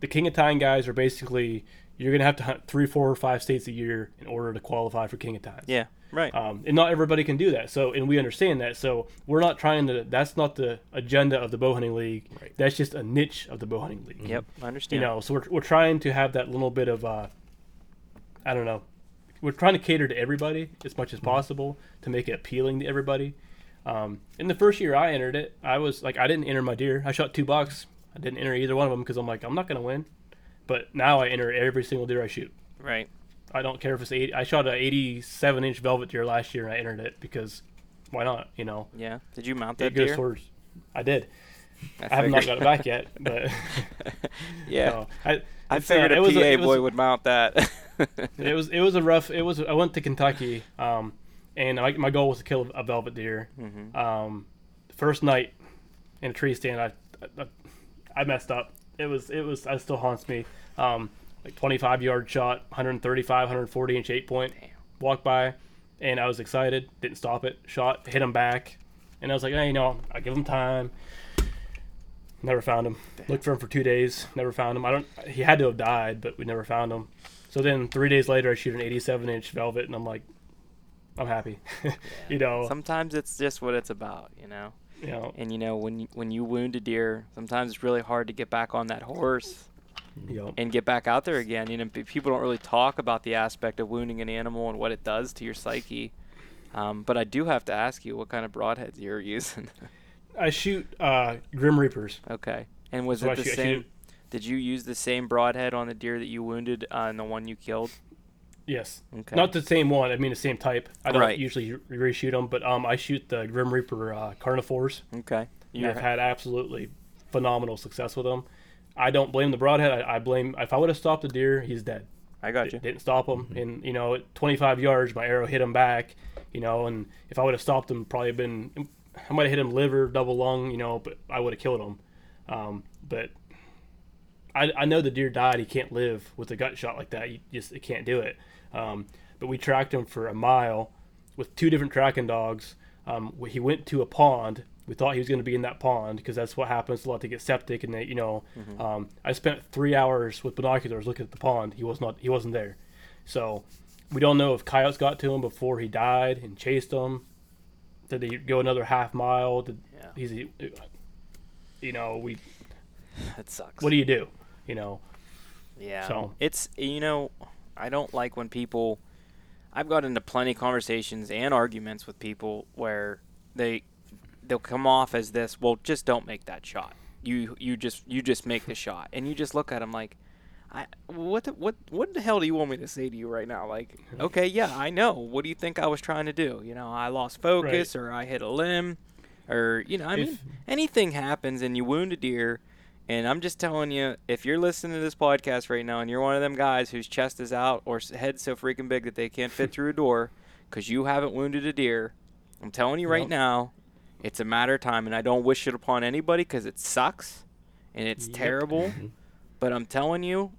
the King of Tines guys are basically you're gonna have to hunt three, four, or five states a year in order to qualify for King of Tines. Yeah. Right. Um, and not everybody can do that. So, and we understand that. So, we're not trying to. That's not the agenda of the bow hunting league. Right. That's just a niche of the bow hunting league. yep. I understand. You know, so we're we're trying to have that little bit of, uh, I don't know, we're trying to cater to everybody as much as possible to make it appealing to everybody. Um, in the first year I entered it, I was like, I didn't enter my deer. I shot two bucks. I didn't enter either one of them because I'm like, I'm not gonna win. But now I enter every single deer I shoot. Right. I don't care if it's 80. I shot an 87 inch velvet deer last year and I entered it because why not? You know, Yeah. Did you mount that deer? towards. I did. I, have not got it back yet, but yeah. no, I, I uh, figured it a was PA it was- boy would mount that. It was it was a rough. It was. I went to Kentucky, um, and I, my goal was to kill a velvet deer. Mhm. Um, first night in a tree stand, I, I I messed up. It was it was. It still haunts me. Um, like 25 yard shot, 135, 140 inch eight point. Damn. Walked by, and I was excited. Didn't stop it. Shot, hit him back, and I was like, hey, you know, I give him time. Never found him. Looked for him for two days. Never found him. I don't. He had to have died, but we never found him. So then three days later, I shoot an 87 inch velvet, and I'm like, I'm happy. you know. Sometimes it's just what it's about, you know. you know. And you know when you, when you wound a deer, sometimes it's really hard to get back on that horse Know. and get back out there again. You know, people don't really talk about the aspect of wounding an animal and what it does to your psyche. Um, but I do have to ask you what kind of broadheads you're using. I shoot uh, Grim Reapers. okay. And was So it the shoot- same? Did you use the same broadhead on the deer that you wounded uh, and the one you killed? Yes. Okay. Not the same one. I mean the same type. I don't Right. usually re- reshoot them, but um, I shoot the Grim Reaper uh, carnivores. Okay. You're, I've had absolutely phenomenal success with them. I don't blame the broadhead. I, I blame if I would have stopped the deer, he's dead. I got you. Didn't stop him, and you know, at 25 yards, my arrow hit him back. You know, and if I would have stopped him, probably been I might have hit him liver, double lung. You know, but I would have killed him. Um, but I, I know the deer died. He can't live with a gut shot like that. You just it can't do it. Um, but we tracked him for a mile with two different tracking dogs. Um, he went to a pond. We thought he was going to be in that pond because that's what happens a lot to get septic. And they, you know, Mm-hmm. um, I spent three hours with binoculars looking at the pond. He was not. He wasn't there. So we don't know if coyotes got to him before he died and chased him. Did he go another half mile? Did Yeah. he's, you know, we. That sucks. What do you do? You know. Yeah. So- it's you know, I don't like when people. I've got into plenty of conversations and arguments with people where they they'll come off as this. Well, just don't make that shot. You you just you just make the shot, and you just look at them like. I, what the, what what the hell do you want me to say to you right now? Like, okay, yeah, I know. What do you think I was trying to do? You know, I lost focus, or I hit a limb, or you know, I If- mean, anything happens and you wound a deer, and I'm just telling you, if you're listening to this podcast right now and you're one of them guys whose chest is out or head's so freaking big that they can't fit through a door because you haven't wounded a deer, I'm telling you right now, it's a matter of time. And I don't wish it upon anybody because it sucks and it's Yep. terrible. But I'm telling you,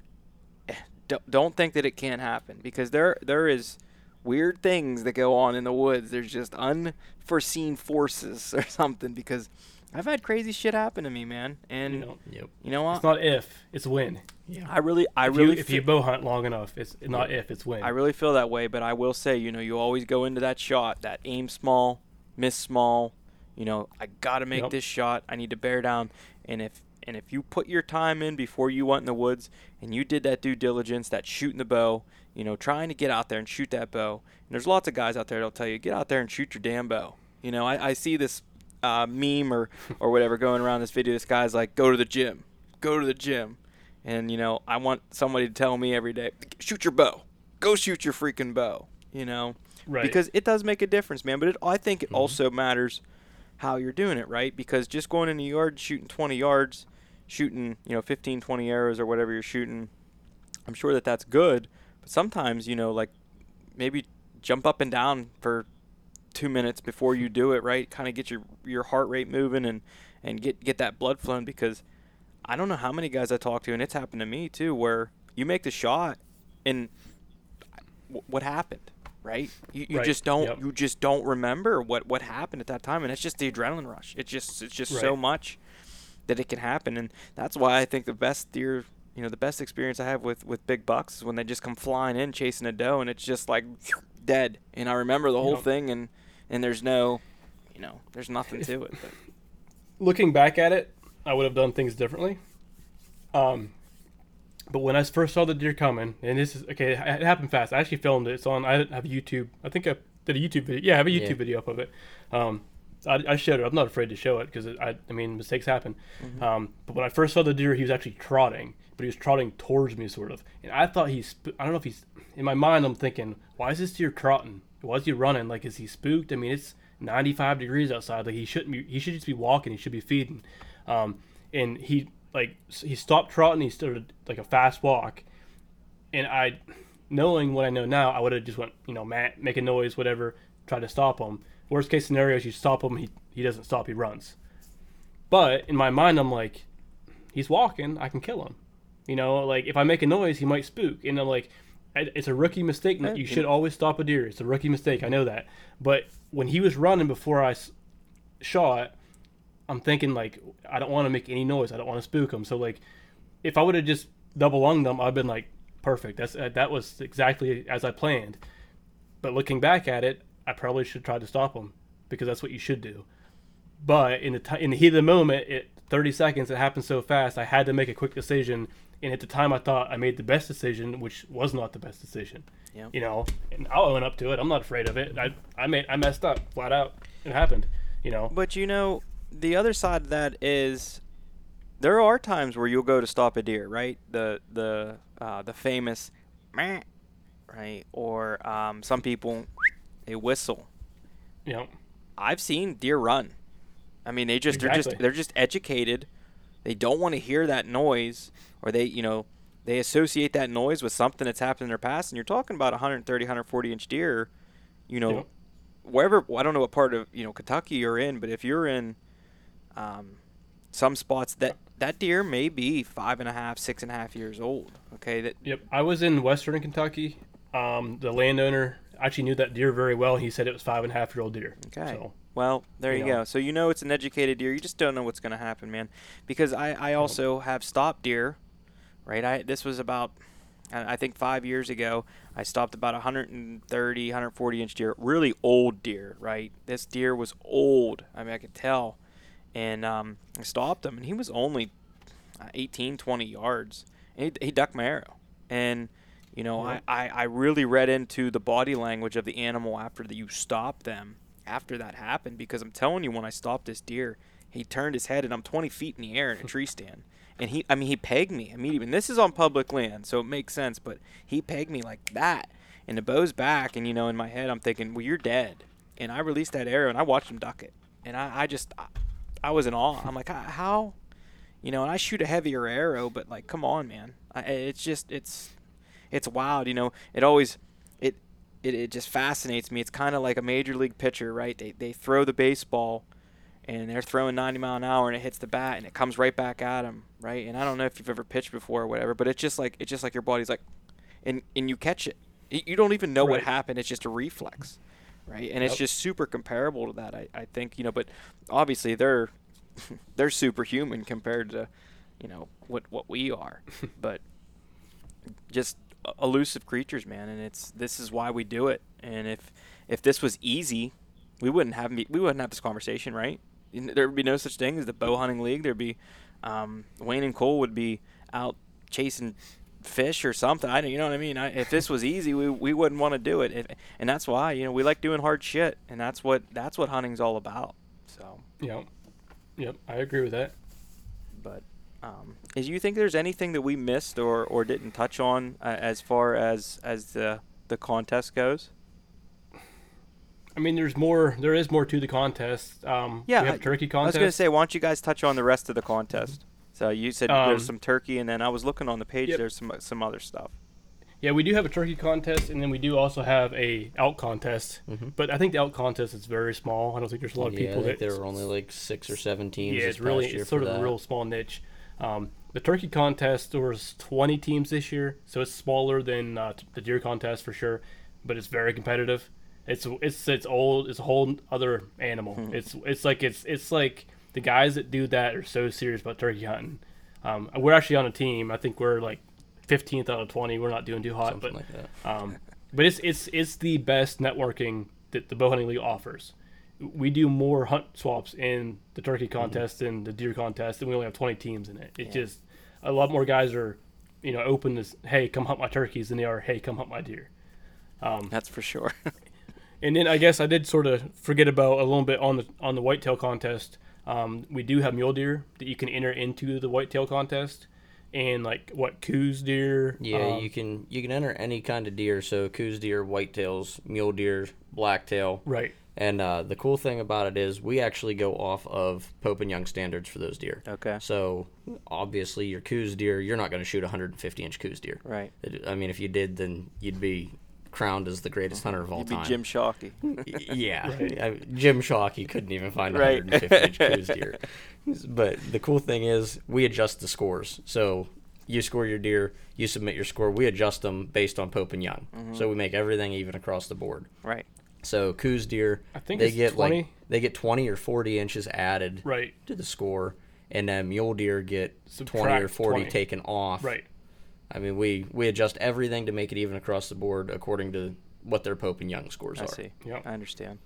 eh, don't, don't think that it can't happen because there there is weird things that go on in the woods. There's just unforeseen forces or something because I've had crazy shit happen to me, man. And You know, Yep. you know what? it's not if, it's when. Yeah. I really, I If really, you, if you bow hunt long enough, it's not if, it's when. I really feel that way. But I will say, you know, you always go into that shot, that aim small, miss small. You know, I gotta make Yep. this shot. I need to bear down. And if and if you put your time in before you went in the woods and you did that due diligence, that shooting the bow, you know, trying to get out there and shoot that bow. And there's lots of guys out there that'll tell you, get out there and shoot your damn bow. You know, I, I see this uh, meme or or whatever going around this video. This guy's like, go to the gym, go to the gym. And you know, I want somebody to tell me every day, shoot your bow. Go shoot your freaking bow. You know, Right. because it does make a difference, man. But it, I think it also matters how you're doing it, right? Because just going in the yard, shooting 20 yards, shooting you know 15, 20 arrows or whatever you're shooting, I'm sure that that's good. But sometimes you know, like maybe jump up and down for two minutes before you do it, right? Kind of get your your heart rate moving and and get get that blood flowing because I don't know how many guys I talk to, and it's happened to me too, where you make the shot and uh, w- what happened, right? You, you Right, just don't yep. you just don't remember what what happened at that time, and it's just the adrenaline rush. It's just it's just so much that it can happen, and that's why I think the best deer. You know, the best experience I have with, with big bucks is when they just come flying in chasing a doe and it's just like dead. And I remember the whole thing and, and there's no, you know, there's nothing to it. But. looking back at it, I would have done things differently. Um, but when I first saw the deer coming, and this is okay, it happened fast. I actually filmed it. It's on. I have a YouTube. I think I did a YouTube video. Yeah, I have a YouTube Yeah. video up of it. Um, I, I showed it. I'm not afraid to show it because I, I mean, mistakes happen. Um, but when I first saw the deer, he was actually trotting, but he was trotting towards me, sort of. And I thought he's. sp- I don't know if he's. In my mind, I'm thinking, why is this deer trotting? Why is he running? Like, is he spooked? I mean, it's 95 degrees outside. Like, he shouldn't be. He should just be walking. He should be feeding. Um, and he like he stopped trotting. He started like a fast walk, and I, knowing what I know now, I would have just went, you know, ma make a noise, whatever, try to stop him. Worst case scenario is you stop him, he he doesn't stop, he runs. But in my mind, I'm like, he's walking, I can kill him. You know, like if I make a noise, he might spook, and I'm like, it's a rookie mistake. You should always stop a deer. It's a rookie mistake. I know that. But when he was running before I shot, I'm thinking like I don't want to make any noise. I don't want to spook them. So like, if I would have just double lunged them, I'd been like perfect. That's uh, that was exactly as I planned. But looking back at it, I probably should try to stop them because that's what you should do. But in the ti in the heat of the moment, it 30 seconds, it happened so fast. I had to make a quick decision, and at the time, I thought I made the best decision, which was not the best decision. Yeah. You know, and I'll own up to it. I'm not afraid of it. I I made I messed up flat out. It happened. You know. But you know, the other side of that is there are times where you'll go to stop a deer, right? The the uh, the famous meh, right? Or um, some people they whistle. Know. I've seen deer run. I mean, they just they're just they're just educated. They don't want to hear that noise, or they you know they associate that noise with something that's happened in their past. And you're talking about 130, 140 inch deer, you know, Yep. wherever I don't know what part of you know Kentucky you're in, but if you're in um, some spots that that deer may be five and a half, six and a half years old. Okay, that Yep. I was in Western Kentucky. Um, the landowner actually knew that deer very well. He said it was five and a half year old deer. Okay. So, Well, there you, You know. go. So you know it's an educated deer. You just don't know what's going to happen, man. Because I, I also have stopped deer, right? I this was about, I I think five years ago. I stopped about 130, 140 inch deer, really old deer, right? This deer was old. I mean, I could tell, and um, I stopped him, and he was only uh, 18, 20 yards, and he, he ducked my arrow, and. You know, Yeah. I, I, I really read into the body language of the animal after that you stop them after that happened because I'm telling you, when I stopped this deer, he turned his head and I'm 20 feet in the air in a tree stand. And he, I mean, he pegged me immediately. And this is on public land, so it makes sense, but he pegged me like that. And the bow's back, and you know, in my head, I'm thinking, well, you're dead. And I released that arrow and I watched him duck it. And I, I just, I, I was in awe. I'm like, ah, how? You know, and I shoot a heavier arrow, but like, come on, man. I, eh, it's just, it's, it's wild. You know, it always, it, it, it just fascinates me. It's kind of like a major league pitcher, right? They, they throw the baseball and they're throwing 90 mile an hour and it hits the bat and it comes right back at them, right? And I don't know if you've ever pitched before or whatever, but it's just like it's just like your body's like, and and you catch it. You don't even know what happened. It's just a reflex, right? And it's just super comparable to that. I, I think you know, but obviously they're they're superhuman compared to you know what what we are, but just elusive creatures, man. And it's this is why we do it. And if if this was easy, we wouldn't have we wouldn't have this conversation, right? There would be no such thing as the bow hunting league. There'd be um, Wayne and Cole would be out chasing fish or something. I don't- you know what I mean. I, if this was easy, we, we wouldn't want to do it. If, and that's why you know we like doing hard shit, and that's what that's what hunting's all about. So, Yep. Yep. I agree with that. but um, is you think there's anything that we missed or, or didn't touch on uh, as far as as the the contest goes? I mean, there's more. There is more to the contest. Um, Yeah, we have turkey I was gonna say, why don't you guys touch on the rest of the contest? So you said Um, there's some turkey, and then I was looking on the page. Yep. There's some some other stuff. Yeah, we do have a turkey contest, and then we do also have a elk contest. Mhm. But I think the elk contest is very small. I don't think there's a lot of yeah, people I think that there were only like six or seven teams. yeah, it's really it's sort for of a real small niche. Um, the turkey contest there was 20 teams this year, so it's smaller than uh, t- the deer contest for sure, but it's very competitive. It's it's it's old. It's a whole other animal. Hmm. It's it's like it's it's like the guys that do that are so serious about turkey hunting. Um, we're actually on a team. I think we're like 15th out of 20. We're not doing too hot, something but like um, but it's it's it's the best networking that the bow hunting league offers. We do more hunt swaps in the turkey contest than the deer contest, and we only have 20 teams in it. It's Yeah. just a lot more guys are, you know, open to hey, come hunt my turkeys than they are hey, come hunt my deer. Um, That's for sure. and then I guess I did sort of forget about a little bit on the on the whitetail contest. Um, we do have mule deer that you can enter into the whitetail contest, and like what Coues deer. Yeah, um, you can you can enter any kind of deer. So Coues deer, whitetails, mule deer, blacktail. right. And uh, the cool thing about it is we actually go off of Pope and Young standards for those deer. okay. So obviously your Coues deer, you're not going to shoot a 150 inch Coues deer. Right. I mean, if you did, then you'd be crowned as the greatest hunter of all time. You'd be time. Jim Shockey. Yeah, Right. I- Jim Shockey couldn't even find Right. 150 inch Coues deer. But the cool thing is, we adjust the scores. So you score your deer, you submit your score. We adjust them based on Pope and Young. Mm-hmm. So we make everything even across the board. right. So Coues deer, I think they get 20. like they get 20 or 40 inches added Right. to the score, and then mule deer get 20 or 40 20. taken off. Right. I mean, we we adjust everything to make it even across the board according to what their Pope and Young scores I are. I see. Yep. I understand.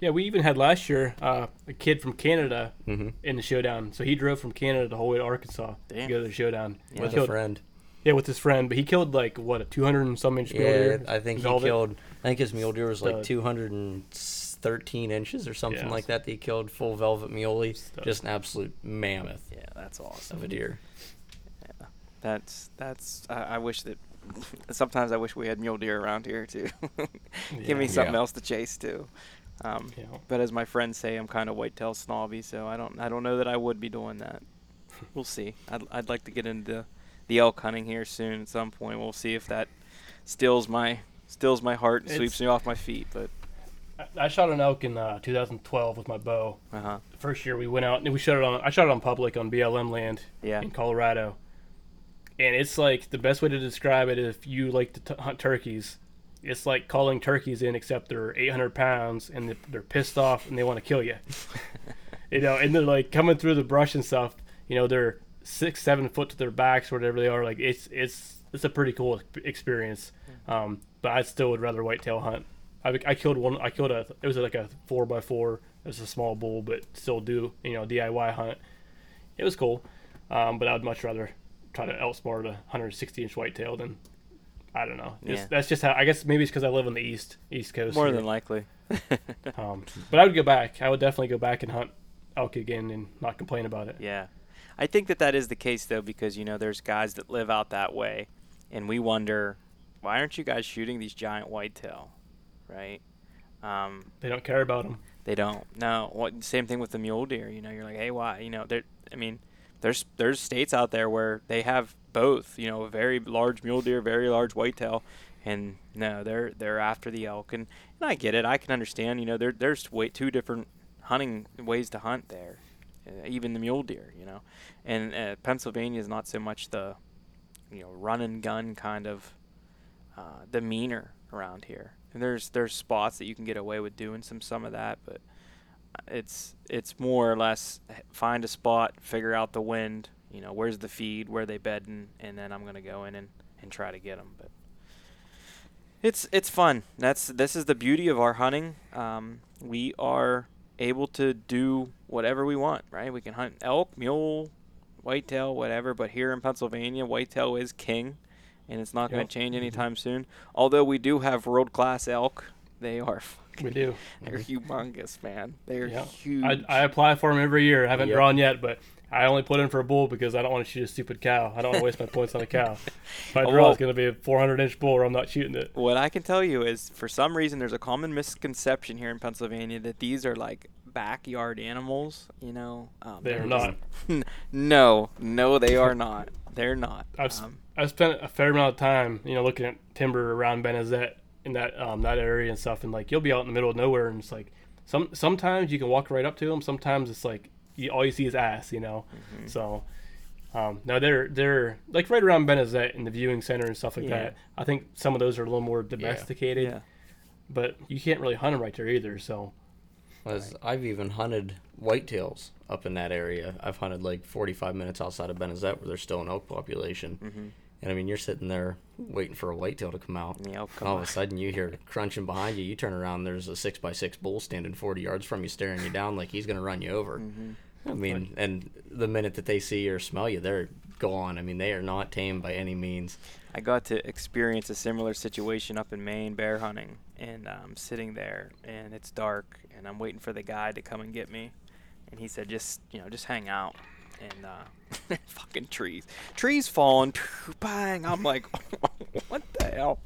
Yeah, we even had last year uh, a kid from Canada Mm-hmm. in the showdown. So he drove from Canada the whole way to Arkansas Damn. to go to the showdown. Yeah. With killed- a friend. Yeah, with his friend, but he killed like what a 200 and some inch mule Yeah, deer. I think he Velvet. killed. I think his mule deer was like 213 inches or something Yeah. like that. That he killed full velvet muley. Stud. Just an absolute mammoth Yeah, that's awesome. of a deer. That's that's. I, I wish that. Sometimes I wish we had mule deer around here too. Give me something Yeah. else to chase too. Um, Yeah. But as my friends say, I'm kind of whitetail snobby, so I don't I don't know that I would be doing that. We'll see. I'd I'd like to get into the elk hunting here soon at some point. We'll see if that stills my stills my heart and sweeps me off my feet. But I, I shot an elk in uh, 2012 with my bow. uh huh. First year we went out and we shot it on. I shot it on public on BLM land Yeah. in Colorado. And it's like the best way to describe it if you like to t- hunt turkeys. It's like calling turkeys in, except they're 800 pounds and they're pissed off and they want to kill you. you know, and they're like coming through the brush and stuff. You know, they're six, seven foot to their backs or whatever they are. Like it's it's it's a pretty cool experience. Um, but I still would rather whitetail hunt. I, I killed one. I killed a. It was like a four by four. It was a small bull, but still do you know DIY hunt. It was cool, um, but I'd much rather try to outsmart a 160 inch whitetail than I don't know. Just, Yeah. That's just how I guess maybe it's because I live on the east east coast. More here. than likely. Um, but I would go back. I would definitely go back and hunt elk again and not complain about it. Yeah. I think that that is the case though because you know there's guys that live out that way and we wonder why aren't you guys shooting these giant whitetail, right? Um, They don't care about them. they don't. No. What same thing with the mule deer, you know, you're like, "Hey, why?" You know, they're. I mean, there's there's states out there where they have both, you know, very large mule deer, very large whitetail, and no, they're they're after the elk and, and I get it. I can understand, you know, there there's way two different hunting ways to hunt there. Uh, even the mule deer, you know. And uh, Pennsylvania is not so much the you know, run and gun kind of uh, demeanor around here. And there's there's spots that you can get away with doing some some of that, but it's it's more or less find a spot, figure out the wind, you know, where's the feed, where they bedding, and then I'm gonna go in and, and try to get them. But it's it's fun. That's this is the beauty of our hunting. Um, we are able to do whatever we want, right? We can hunt elk, mule, whitetail, whatever. But here in Pennsylvania, whitetail is king, and it's not going to change anytime soon. Although we do have world class elk, they are We do. they're humongous, man. They're Yeah. huge. I, I apply for them every year. I haven't Yep. drawn yet, but I only put in for a bull because I don't want to shoot a stupid cow. I don't want to waste my points on a cow. If I Oh, draw, well- it's going to be a 400 inch bull, or I'm not shooting it. what I can tell you is, for some reason, there's a common misconception here in Pennsylvania that these are like backyard animals. You know, um, They they're are just- not. no, no, they are not. They're not. I've Um, I've spent a fair amount of time, you know, looking at timber around Benezette in that um, that area and stuff, and like you'll be out in the middle of nowhere, and it's like some sometimes you can walk right up to them. Sometimes it's like you, all you see is ass, you know. Mm-hmm. So um, no, they're they're like right around Benezette in the viewing center and stuff like Yeah. that. I think some of those are a little more domesticated, yeah. but you can't really hunt them right there either. So As I've even hunted whitetails up in that area. I've hunted like 45 minutes outside of Benezette where there's still an elk population. Mm-hmm. And I mean, you're sitting there waiting for a whitetail to come out. Yeah, And come all on. of a sudden, you hear crunching behind you. You turn around, there's a six by six bull standing 40 yards from you, staring you down like he's gonna run you over. Mm-hmm. I mean, and the minute that they see or smell you, they're gone. I mean, they are not tame by any means. I got to experience a similar situation up in Maine bear hunting, and I'm sitting there, and it's dark, and I'm waiting for the guy to come and get me, and he said, just you know, just hang out, and uh, fucking trees, trees falling, bang! I'm like, what the hell?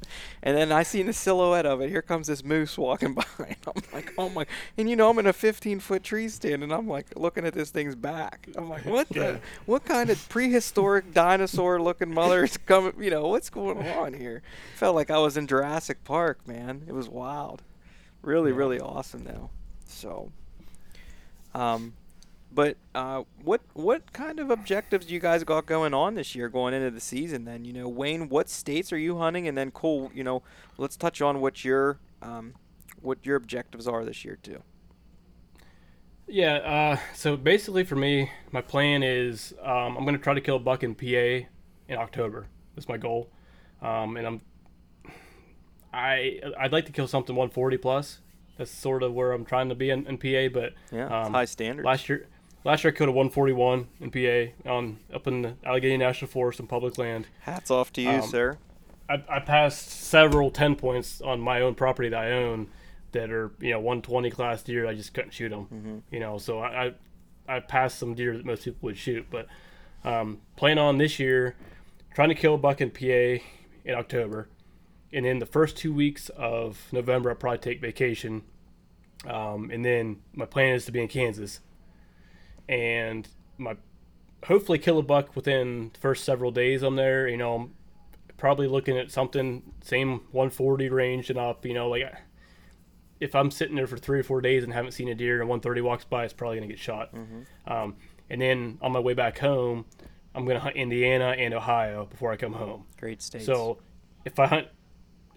And then I seen the silhouette of it. Here comes this moose walking by. And I'm like, oh my! And you know, I'm in a 15 foot tree stand, and I'm like looking at this thing's back. I'm like, what the? Yeah. What kind of prehistoric dinosaur looking mother is coming? You know, what's going on here? Felt like I was in Jurassic Park, man. It was wild. Really, Yeah. really awesome though. So, um, but uh, what what kind of objectives do you guys got going on this year, going into the season? Then you know, Wayne, what states are you hunting? And then Cole, you know, let's touch on what your um, what your objectives are this year too. Yeah, uh, so basically for me, my plan is um, I'm going to try to kill a buck in PA in October. That's my goal. Um, and I'm I I'd like to kill something 140 plus. That's sort of where I'm trying to be in, in PA. But Yeah, um, high standard. last year last year I killed a 141 in PA on up in the Allegheny National Forest on public land. Hats off to you, um, sir. I, I passed several 10 points on my own property that I own that are you know 120 class deer. I just couldn't shoot them. Mm-hmm. You know, so I, I I passed some deer that most people would shoot, but um, plan on this year trying to kill a buck in PA in October, and then the first two weeks of November I'll probably take vacation, um, and then my plan is to be in Kansas, and my hopefully kill a buck within the first several days I'm there. You know, I'm probably looking at something same 140 range and up. You know, like if I'm sitting there for three or four days and haven't seen a deer and 130 walks by, it's probably gonna get shot. Um, and then on my way back home, I'm I'm gonna hunt Indiana and Ohio before I come home. Great states. So if I hunt,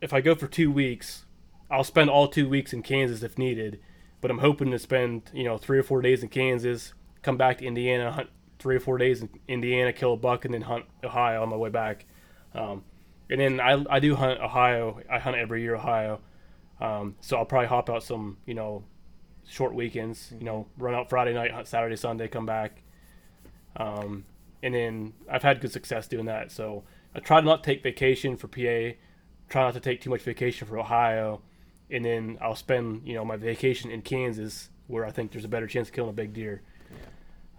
if I go for two weeks, I'll spend all two weeks in Kansas if needed. But I'm hoping to spend you know three or four days in Kansas, come back to Indiana, hunt three or four days in Indiana, kill a buck, and then hunt Ohio on my way back. Um, and then I, I do hunt Ohio. I hunt every year Ohio. Um, so I'll probably hop out some you know short weekends. You know, run out Friday night, hunt Saturday, Sunday, come back. Um, and then I've had good success doing that. So I try to not take vacation for PA. Try not to take too much vacation for Ohio, and then I'll spend you know my vacation in Kansas where I think there's a better chance of killing a big deer.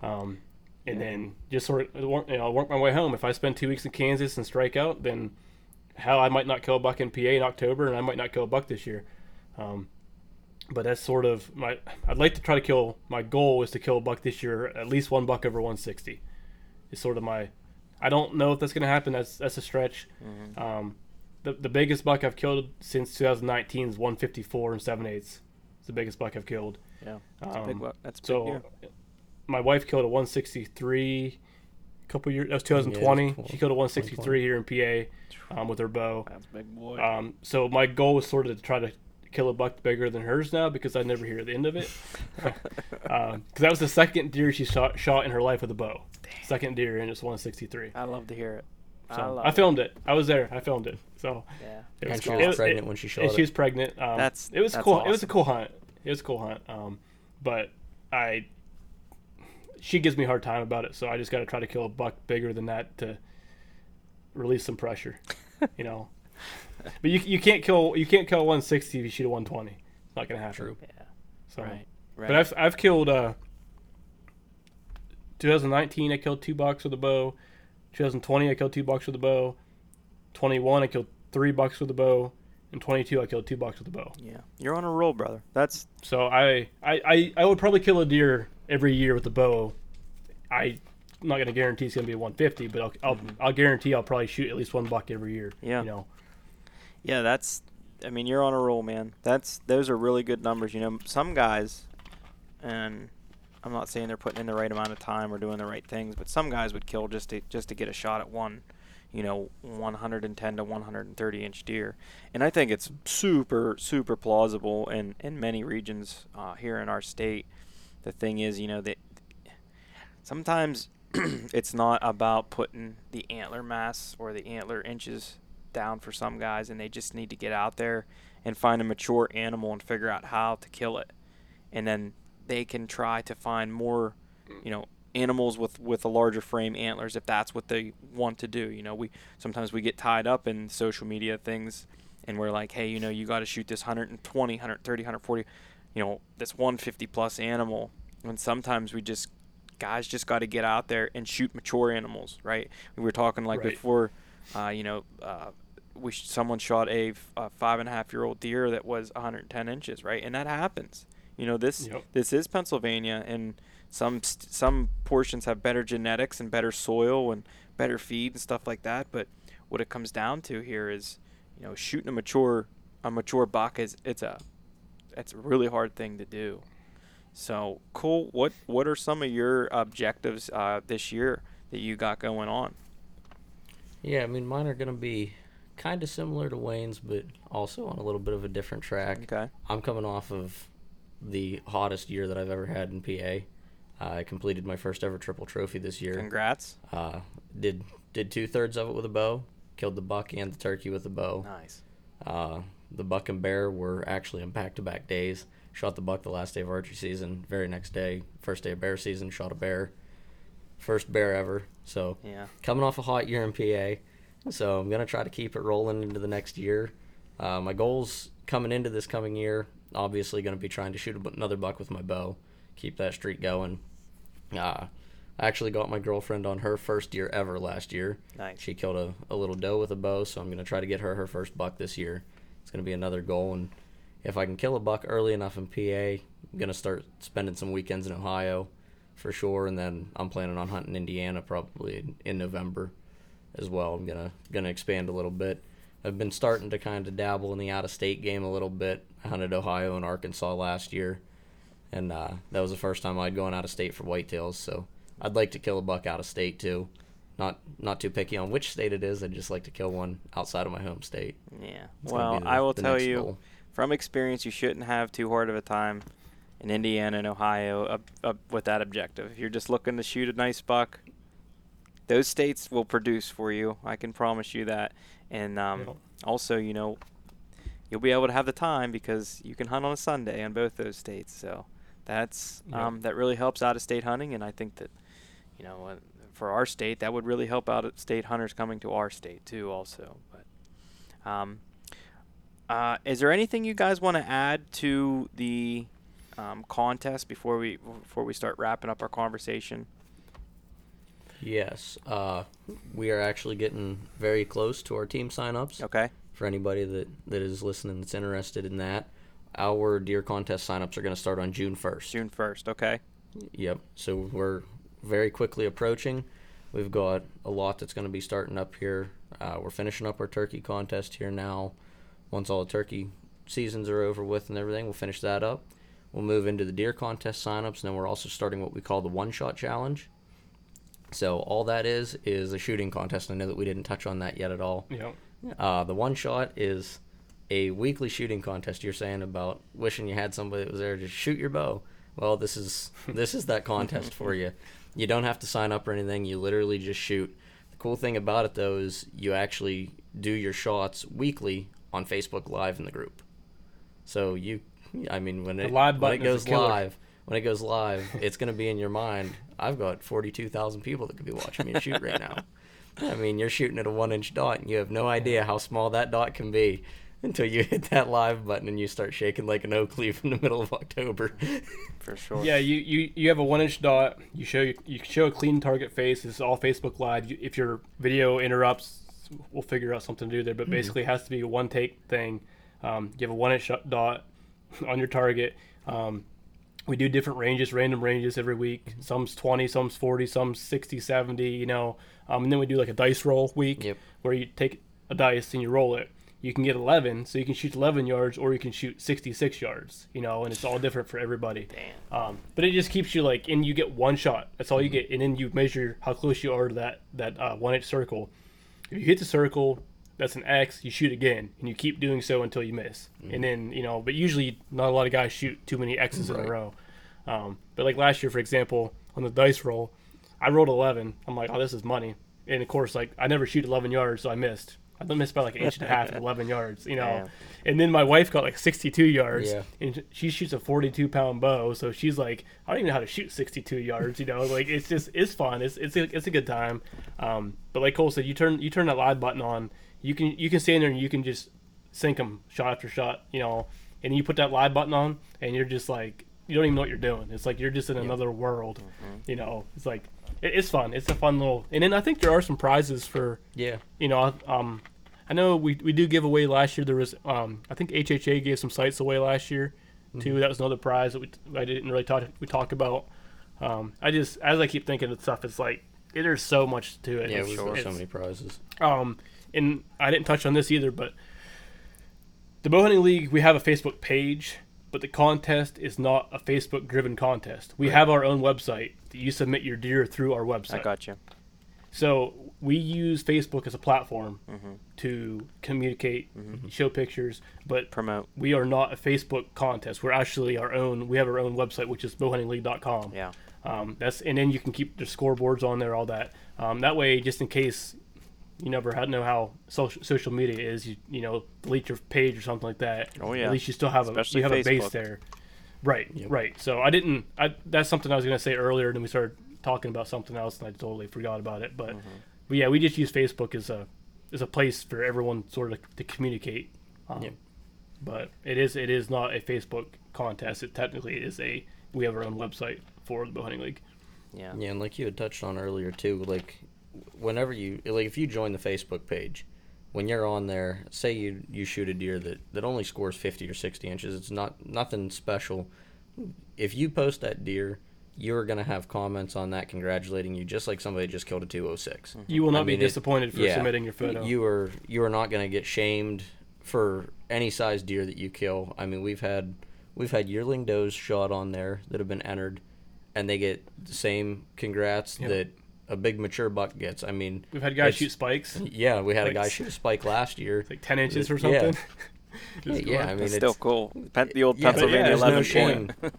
Um, and then just sort of work, you know, work my way home. If I spend two weeks in Kansas and strike out, then hell, I might not kill a buck in PA in October, and I might not kill a buck this year. Um, but that's sort of my. I'd like to try to kill. My goal is to kill a buck this year, at least one buck over 160. Is sort of my. I don't know if that's going to happen. That's that's a stretch. Um, the the biggest buck I've killed since 2019 is 154 and seven eighths. It's the biggest buck I've killed. yeah, that's a big. Um, wa- That's a big So, deer. My wife killed a 163 a couple years. That was 2020. tw- she killed a 163 here in PA um, with her bow. That's big boy. Um, so my goal was sort of to try to kill a buck bigger than hers now because I never hear the end of it. Because that was the second deer she shot shot in her life with a bow. Second deer, and it's 163. I love to hear it. I So love I filmed it. I was there. I filmed it. So. Yeah. it And she cool. was It pregnant it- when she shot and it. she was pregnant. Um, That's- it was that's cool. It was a cool hunt. It was a cool hunt. Um, but I, she gives me a hard time about it, so I just got to try to kill a buck bigger than that to release some pressure, you know. But you, you can't kill you can't kill a 160 if you shoot a 120. It's not gonna happen. True. Yeah. So, Right. Right. but I've I've killed uh. 2019, I killed two bucks with a bow. 2020, I killed two bucks with a bow. 21, I killed three bucks with a bow. And 22, I killed two bucks with a bow. yeah. You're on a roll, brother. That's So I, I, I, I would probably kill a deer every year with the bow. I, I'm not going to guarantee it's going to be 150, but I'll, I'll, I'll guarantee I'll probably shoot at least one buck every year. Yeah. You know. Yeah, that's. I mean, you're on a roll, man. That's those are really good numbers. You know, some guys, and I'm not saying they're putting in the right amount of time or doing the right things, but some guys would kill just to just to get a shot at one, you know, 110 to 130 inch deer, and I think it's super super plausible in in many regions uh, here in our state. The thing is, you know, that sometimes it's not about putting the antler mass or the antler inches down for some guys and they just need to get out there and find a mature animal and figure out how to kill it. And then they can try to find more you know animals with with a larger frame antlers if that's what they want to do. You know we sometimes we get tied up in social media things and we're like hey you know you got to shoot this 120 130 140 you know this 150 plus animal and sometimes we just guys just got to get out there and shoot mature animals right we were talking like Right. before uh, you know uh, we sh- someone shot a, five and a half year old deer that was 110 inches right and that happens you know this Yep. this is Pennsylvania and some st- some portions have better genetics and better soil and better feed and stuff like that but what it comes down to here is you know shooting a mature a mature buck is it's a it's a really hard thing to do so cool what what are some of your objectives uh, this year that you got going on Yeah, I mean, mine are going to be kind of similar to Wayne's, but also on a little bit of a different track. okay I'm coming off of the hottest year that I've ever had in PA. I completed my first ever triple trophy this year. congrats Uh, did did two thirds of it with a bow. Killed the buck and the turkey with a bow. nice Uh, the buck and bear were actually in back to back days. Shot the buck the last day of archery season. Very next day, first day of bear season, shot a bear. First bear ever. So yeah coming off a hot year in PA. So I'm gonna try to keep it rolling into the next year. Uh, my goals coming into this coming year, obviously gonna be trying to shoot another buck with my bow, keep that streak going. Uh, I actually got my girlfriend on her first deer ever last year. nice She killed a, a little doe with a bow, so I'm gonna try to get her her first buck this year. It's gonna be another goal, and if I can kill a buck early enough in PA, I'm gonna start spending some weekends in Ohio, for sure, and then I'm planning on hunting Indiana probably in, November, as well. I'm gonna gonna expand a little bit. I've been starting to kind of dabble in the out of state game a little bit. I hunted Ohio and Arkansas last year, and uh, that was the first time I'd gone out of state for whitetails. So I'd like to kill a buck out of state too. Not not too picky on which state it is. I'd just like to kill one outside of my home state. Yeah. It's Well, the- I will tell you goal. from experience, you shouldn't have too hard of a time in Indiana and Ohio up, up with that objective. If you're just looking to shoot a nice buck, those states will produce for you. I can promise you that. And um, Yep. also, you know, you'll be able to have the time because you can hunt on a Sunday in both those states. So that's Yep. um, that really helps out of state hunting, and I think that you know uh, for our state that would really help out state hunters coming to our state too, also. But um, uh, is there anything you guys want to add to the um, contest before we before we start wrapping up our conversation? Yes, uh, we are actually getting very close to our team signups. Okay. For anybody that, that is listening that's interested in that, our deer contest signups are going to start on June 1st. June first. Okay. Yep. So we're very quickly approaching. We've got a lot that's going to be starting up here. Uh, we're finishing up our turkey contest here now. Once all the turkey seasons are over with and everything, we'll finish that up. We'll move into the deer contest signups, and then we're also starting what we call the one shot challenge. So all that is is a shooting contest. I know that we didn't touch on that yet at all. Know, Uh, the one shot is a weekly shooting contest. You're saying about wishing you had somebody that was there to shoot your bow. Well, this is this is that contest for you. You don't have to sign up or anything. You literally just shoot. The cool thing about it though is you actually do your shots weekly on Facebook Live in the group. So you, I mean, when it live when it goes live, when it goes live, it's gonna be in your mind. I've got forty-two thousand people that could be watching me shoot right now. I mean, you're shooting at a one-inch dot, and you have no idea how small that dot can be until you hit that live button and you start shaking like an oak leaf in the middle of October. For sure. Yeah, you, you, you have a one inch dot. You show you show a clean target face. It's all Facebook Live. You, if your video interrupts, we'll figure out something to do there. But basically, it has to be a one take thing. Um, you have a one inch dot on your target. Um, we do different ranges, random ranges every week. Some's 20, some's 40, some's 60, 70, you know. Um, and then we do like a dice roll week Yep. where you take a dice and you roll it. You can get 11, so you can shoot 11 yards or you can shoot 66 yards, you know, and it's all different for everybody. Damn. Um, but it just keeps you like, and you get one shot. That's all you get, and then you measure how close you are to that that uh, one inch circle. If you hit the circle, that's an X. You shoot again, and you keep doing so until you miss. And then you know, but usually not a lot of guys shoot too many X's in a row. Um, but like last year, for example, on the dice roll, I rolled 11. I'm like, oh, this is money. And of course, like I never shoot 11 yards, so I missed. I missed by like an inch and a half at 11 yards, you know. Damn. And then my wife got like 62 yards, Yeah. and she shoots a 42 pound bow, so she's like, I don't even know how to shoot 62 yards, you know. Like it's just it's fun. It's it's a, it's a good time. Um, but like Cole said, you turn you turn that live button on, you can you can stand there and you can just sink them shot after shot, you know. And you put that live button on, and you're just like you don't even know what you're doing. It's like you're just in another world, you know. It's like it, it's fun. It's a fun little. And then I think there are some prizes for yeah. you know, um, I know we, we do give away last year. There was, um, I think HHA gave some sites away last year too. That was another prize that we I didn't really talk we talk about. Um, I just as I keep thinking of stuff, it's like it, there's so much to it. Yeah, It's- we've so many prizes. um, and I didn't touch on this either, but the bow hunting league we have a Facebook page, but the contest is not a Facebook driven contest. We have our own website that you submit your deer through our website. I got you. So we use Facebook as a platform Mm-hmm. to communicate, show pictures, but Promote. we are not a Facebook contest. We're actually our own. We have our own website, which is bowhuntingleague.com. Yeah. Um, that's and then you can keep the scoreboards on there, all that. Um, that way, just in case you never had know how social social media is, you you know delete your page or something like that. Oh, yeah. At least you still have Especially a you have a base there. Right. Right. So I didn't. I that's something I was gonna say earlier. Then we started talking about something else, and I totally forgot about it. But Mm-hmm. but yeah, we just use Facebook as a as a place for everyone sort of to communicate. Um, Yep. But it is it is not a Facebook contest. It technically is a we have our own website for the bow hunting league. Yeah. Yeah, and like you had touched on earlier too, like whenever you like if you join the Facebook page, when you're on there, say you you shoot a deer that that only scores 50 or 60 inches, it's not nothing special. If you post that deer, you're going to have comments on that congratulating you just like somebody just killed a 206. Mm-hmm. You will not I be mean, it- disappointed for yeah. submitting your photo. You are you are not going to get shamed for any size deer that you kill. I mean, we've had we've had yearling does shot on there that have been entered, and they get the same congrats Yep. that a big mature buck gets. I mean, We've had guys shoot spikes, yeah, we had Like a guy shoot a spike last year. like ten inches or something. Yeah, Just yeah, I mean, That's it's still cool. Pen- the old Yeah, Pennsylvania yeah, there's no 11 shame. point.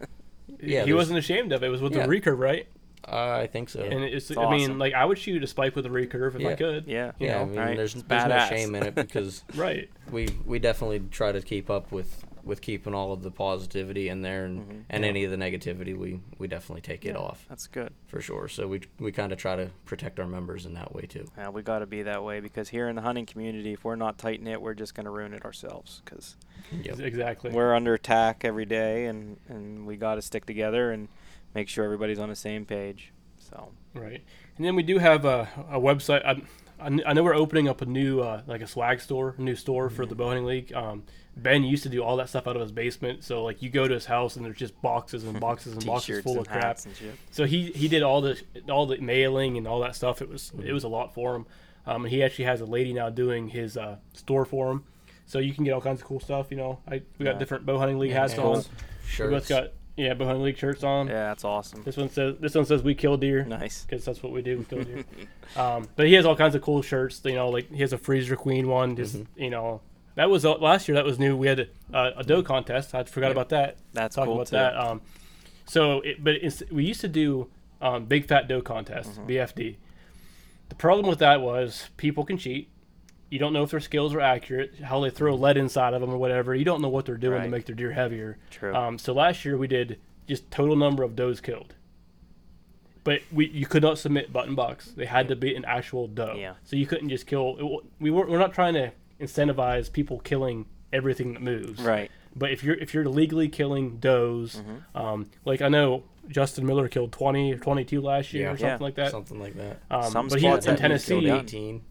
Yeah, he wasn't ashamed of it. It was with Yeah. the recurve, right? Uh, I think so. And it's, It's I mean, like I would shoot a spike with a recurve if I could. Yeah. you yeah, know, I mean, right? there's, there's no shame in it because Right. we we definitely try to keep up with with keeping all of the positivity in there and Mhm. and Yeah. any of the negativity we we definitely take it off That's good. for sure. So we we kind of try to protect our members in that way too. Yeah, we got to be that way because here in the hunting community, if we're not tight knit, we're just going to ruin it ourselves because Yep. Exactly. we're under attack every day, and and we got to stick together and make sure everybody's on the same page. So Right. And then we do have a, a website. I, I I know we're opening up a new, uh, like a swag store, a new store for Mm-hmm. the bowhunting league. Um, ben used to do all that stuff out of his basement. So, like, you go to his house and there's just boxes and boxes and boxes full of crap. hats and shit. So he, he did all the all the mailing and all that stuff. It was Mm-hmm. it was a lot for him. Um, and he actually has a lady now doing his uh, store for him. So you can get all kinds of cool stuff. You know, I we got Yeah. different bow hunting league Yeah, hats on. Sure. We both got yeah bow hunting league shirts on. Yeah, that's awesome. This one says this one says we kill deer Nice. because that's what we do. We kill deer. um, but he has all kinds of cool shirts. You know, like he has a freezer queen one. Just Mm-hmm. you know, that was uh, last year. That was new. We had a, a doe contest. I forgot about that. That's Talk cool about too. that. Um, so, it, but we used to do um, big fat doe contest, Mm-hmm. BFD. The problem with that was people can cheat. You don't know if their skills are accurate, how they throw lead inside of them or whatever. You don't know what they're doing to make their deer heavier. True. Um, so last year we did just total number of does killed. But we you could not submit button bucks. They had to be an actual doe. Yeah. So you couldn't just kill. It, we weren't. We're not trying to incentivize people killing everything that moves. right. But if you're if you're legally killing does, Mm-hmm. um, like I know Justin Miller killed 20 or 22 last year Yeah. or something Yeah. like that. something like that. Um, Some but he, spots in that He's killed Tennessee, 18.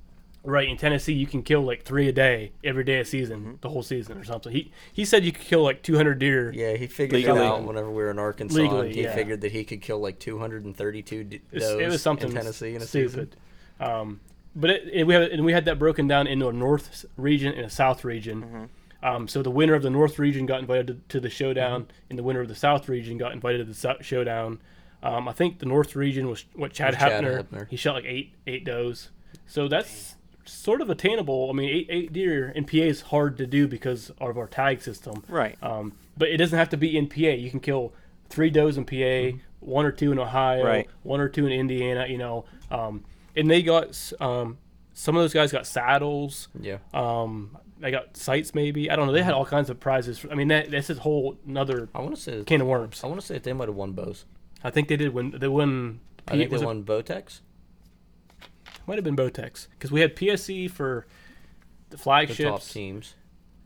right in Tennessee, you can kill like three a day every day of season, Mm-hmm. the whole season or something. He he said you could kill like 200 deer. Yeah, he figured Legally. that out whenever we were in Arkansas. Legally, and he yeah. figured that he could kill like 232 d- does it was something in Tennessee in a stupid. season. Um, but it, it- we have and we had that broken down into a north region and a south region. Mm-hmm. Um, so the winner of the north region got invited to, to the showdown, Mm-hmm. and the winner of the south region got invited to the sou- showdown. Um, I think the north region was what Chad Was Chad Hepner. Hepner. He shot like eight eight does. So that's sort of attainable. I mean, eight eight deer in PA is hard to do because of our tag system. Right. Um, but it doesn't have to be in PA. You can kill three does in PA, one or two in Ohio, Mm-hmm. Right. one or two in Indiana. You know, um, and they got um, some of those guys got saddles. Yeah. Um, they got sights maybe. I don't know. They had all kinds of prizes. For, I mean, that that's a whole another I want to say can of worms. I want to say that they might have won bows. I think they did win. They won. I think they won Bowtechs. Might have been Bowtechs because we had PSC for the flagships. The top teams.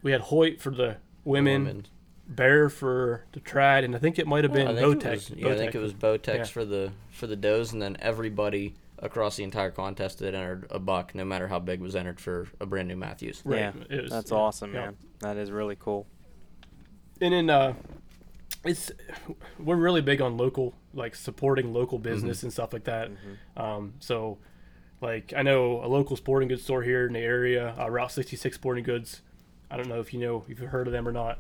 We had Hoyt for the women, Women. Bear for the trad, and I think it might have been I Bowtechs. yeah, I think it was Bowtechs Yeah. for the for the does, and then everybody across the entire contest that entered a buck, no matter how big, was entered for a brand new Mathews. Right. Yeah. Was- That's yeah, awesome, yeah. man. That is really cool. and then uh it's we're really big on local like supporting local business and stuff like that um so like i know a local sporting goods store here in the area uh, route 66 sporting goods i don't know if you know if you've heard of them or not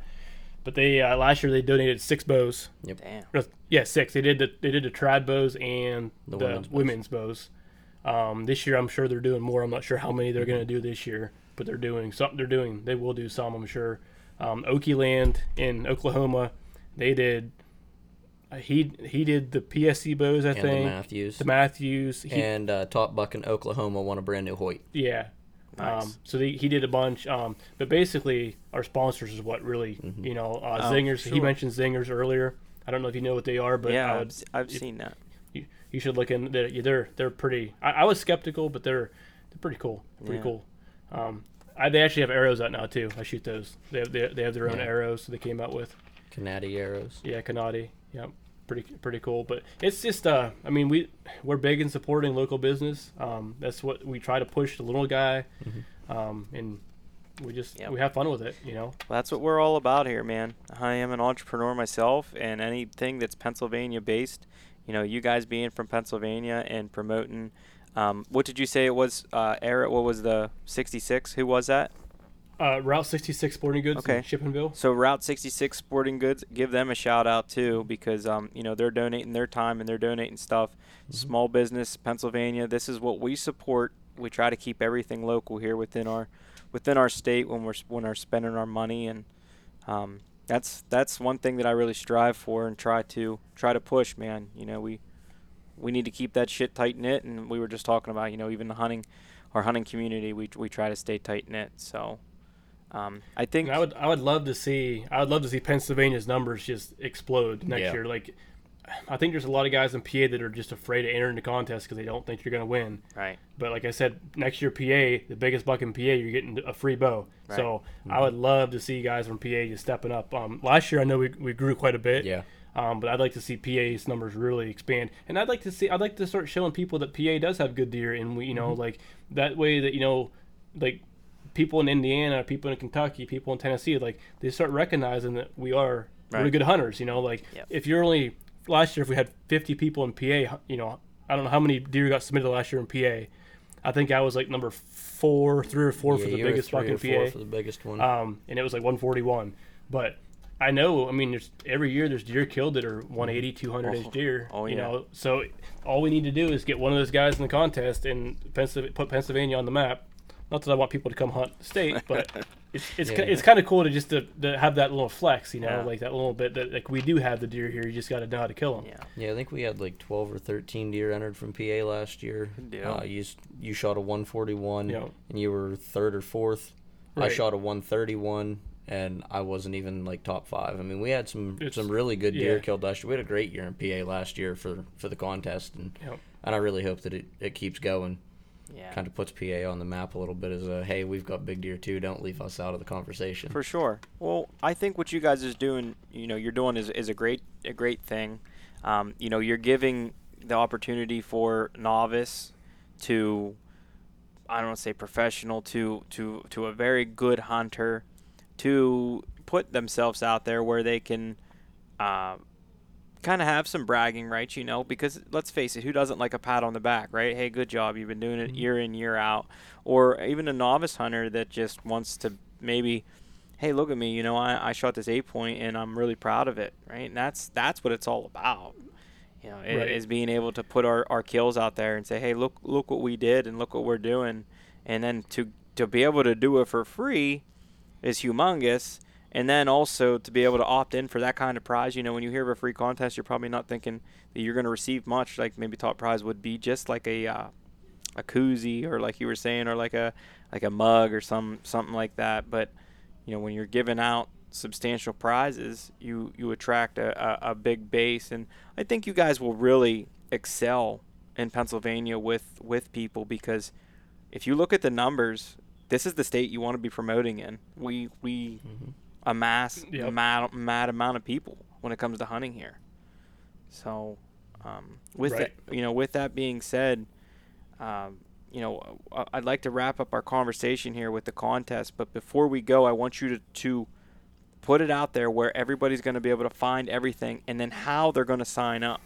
but they uh, last year they donated six bows Damn. Uh, yeah six they did the they did the trad bows and The the, women's women's, bows. bows, Um, this year i'm sure they're doing more i'm not sure how many they're going to do this year but they're doing something they're doing they will do some i'm sure um, Okie Land in Oklahoma, they did. Uh, he he did the PSC bows, I And the. Mathews. The Mathews, he, and uh, Top Buck in Oklahoma won a brand new Hoyt. yeah. Nice. Um, so he, he did a bunch, um, but basically our sponsors is what really you know uh, Oh, Zingers. He mentioned Zingers earlier. I don't know if you know what they are, but yeah, I I've, would, s- I've if- seen that. you, you should look in. They're they're, they're pretty. I, I was skeptical, but they're they're pretty cool. Pretty Yeah. cool. Um, I, they actually have arrows out now too. I shoot those. They have, they, they have their own Yeah. arrows they came out with. Canadi arrows. Yeah, Kanadi. Yeah, pretty pretty cool. But it's just uh, I mean we we're big in supporting local business. Um, that's what we try to push the little guy, um, and we just Yep. we have fun with it. You know. Well, that's what we're all about here, man. I am an entrepreneur myself, and anything that's Pennsylvania based, you know, you guys being from Pennsylvania and promoting. Um, what did you say it was? Uh, Eric, what was the 66? Who was that? Uh, Route 66 Sporting Goods Okay. in Shippenville. So Route 66 Sporting Goods, give them a shout out too because um, you know they're donating their time and they're donating stuff. Small business, Pennsylvania. This is what we support. We try to keep everything local here within our within our state when we're when we're spending our money and um, that's that's one thing that I really strive for and try to try to push. Man, you know we we need to keep that shit tight knit and we were just talking about you know even the hunting our hunting community we we try to stay tight knit. So. Um, I think And I would I would love to see I would love to see Pennsylvania's numbers just explode next Yeah. year. Like, I think there's a lot of guys in PA that are just afraid to enter into contests because they don't think you're going to win. right. But like I said, next year PA, the biggest buck in PA, you're getting a free bow. Right. So I would love to see guys from PA just stepping up. Um, last year I know we, we grew quite a bit. Yeah. Um, but I'd like to see PA's numbers really expand, and I'd like to see I'd like to start showing people that PA does have good deer, and we you know like that way that you know like people in Indiana, people in Kentucky, people in Tennessee, like they start recognizing that we are really good hunters. You know, like Yep. if you're only last year if we had 50 people in PA, you know I don't know how many deer got submitted last year in PA. I think I was like number four, three or four Yeah, for the biggest buck three in or four PA for the biggest one. um, and it was like 141. But I know, I mean, there's every year there's deer killed that are 180, 200 inch Oh, deer. oh, you yeah. know, so all we need to do is get one of those guys in the contest and Pennsylvania, put Pennsylvania on the map. Not that I want people to come hunt state, but it's it's, Yeah. it's kind of cool to just to, to have that little flex, you know, Yeah. like that little bit that like we do have the deer here. You just got to know how to kill them. Yeah. Yeah, I think we had like 12 or 13 deer entered from PA last year. Good deal. Uh, you, you shot a 141 Yeah. and you were third or fourth. I shot a 131 and I wasn't even like top five. I mean, we had some It's- some really good deer yeah. killed last year. We had a great year in PA last year for for the contest, and Yeah. and I really hope that it, it keeps going. Yeah. Kind of puts PA on the map a little bit as a hey, we've got big deer too. Don't leave us out of the conversation. For sure. Well, I think what you guys is doing, you know, you're doing is, is a great a great thing. Um, you know, you're giving the opportunity for novice to I don't want to say professional to to to a very good hunter to put themselves out there where they can uh, kind of have some bragging rights, you know, because let's face it, who doesn't like a pat on the back, right? Hey, good job, you've been doing it mm-hmm. year in year out, or even a novice hunter that just wants to maybe, hey, look at me, you know, I, I shot this eight point and I'm really proud of it, right? And that's that's what it's all about. You know, i- Right. is being able to put our, our kills out there and say, hey, look look what we did and look what we're doing, and then to to be able to do it for free is humongous. And then also to be able to opt in for that kind of prize, you know, when you hear of a free contest, you're probably not thinking that you're going to receive much. Like maybe top prize would be just like a uh, a koozie or like you were saying, or like a like a mug or some something like that. But you know, when you're giving out substantial prizes, you you attract a, a, a big base, and I think you guys will really excel in Pennsylvania with with people because if you look at the numbers, this is the state you want to be promoting in. We we amass Yep. mad, mad amount of people when it comes to hunting here. So, um, with Right. that, you know, with that being said, um, you know, I- I'd like to wrap up our conversation here with the contest. But before we go, I want you to, to put it out there where everybody's going to be able to find everything, and then how they're going to sign up.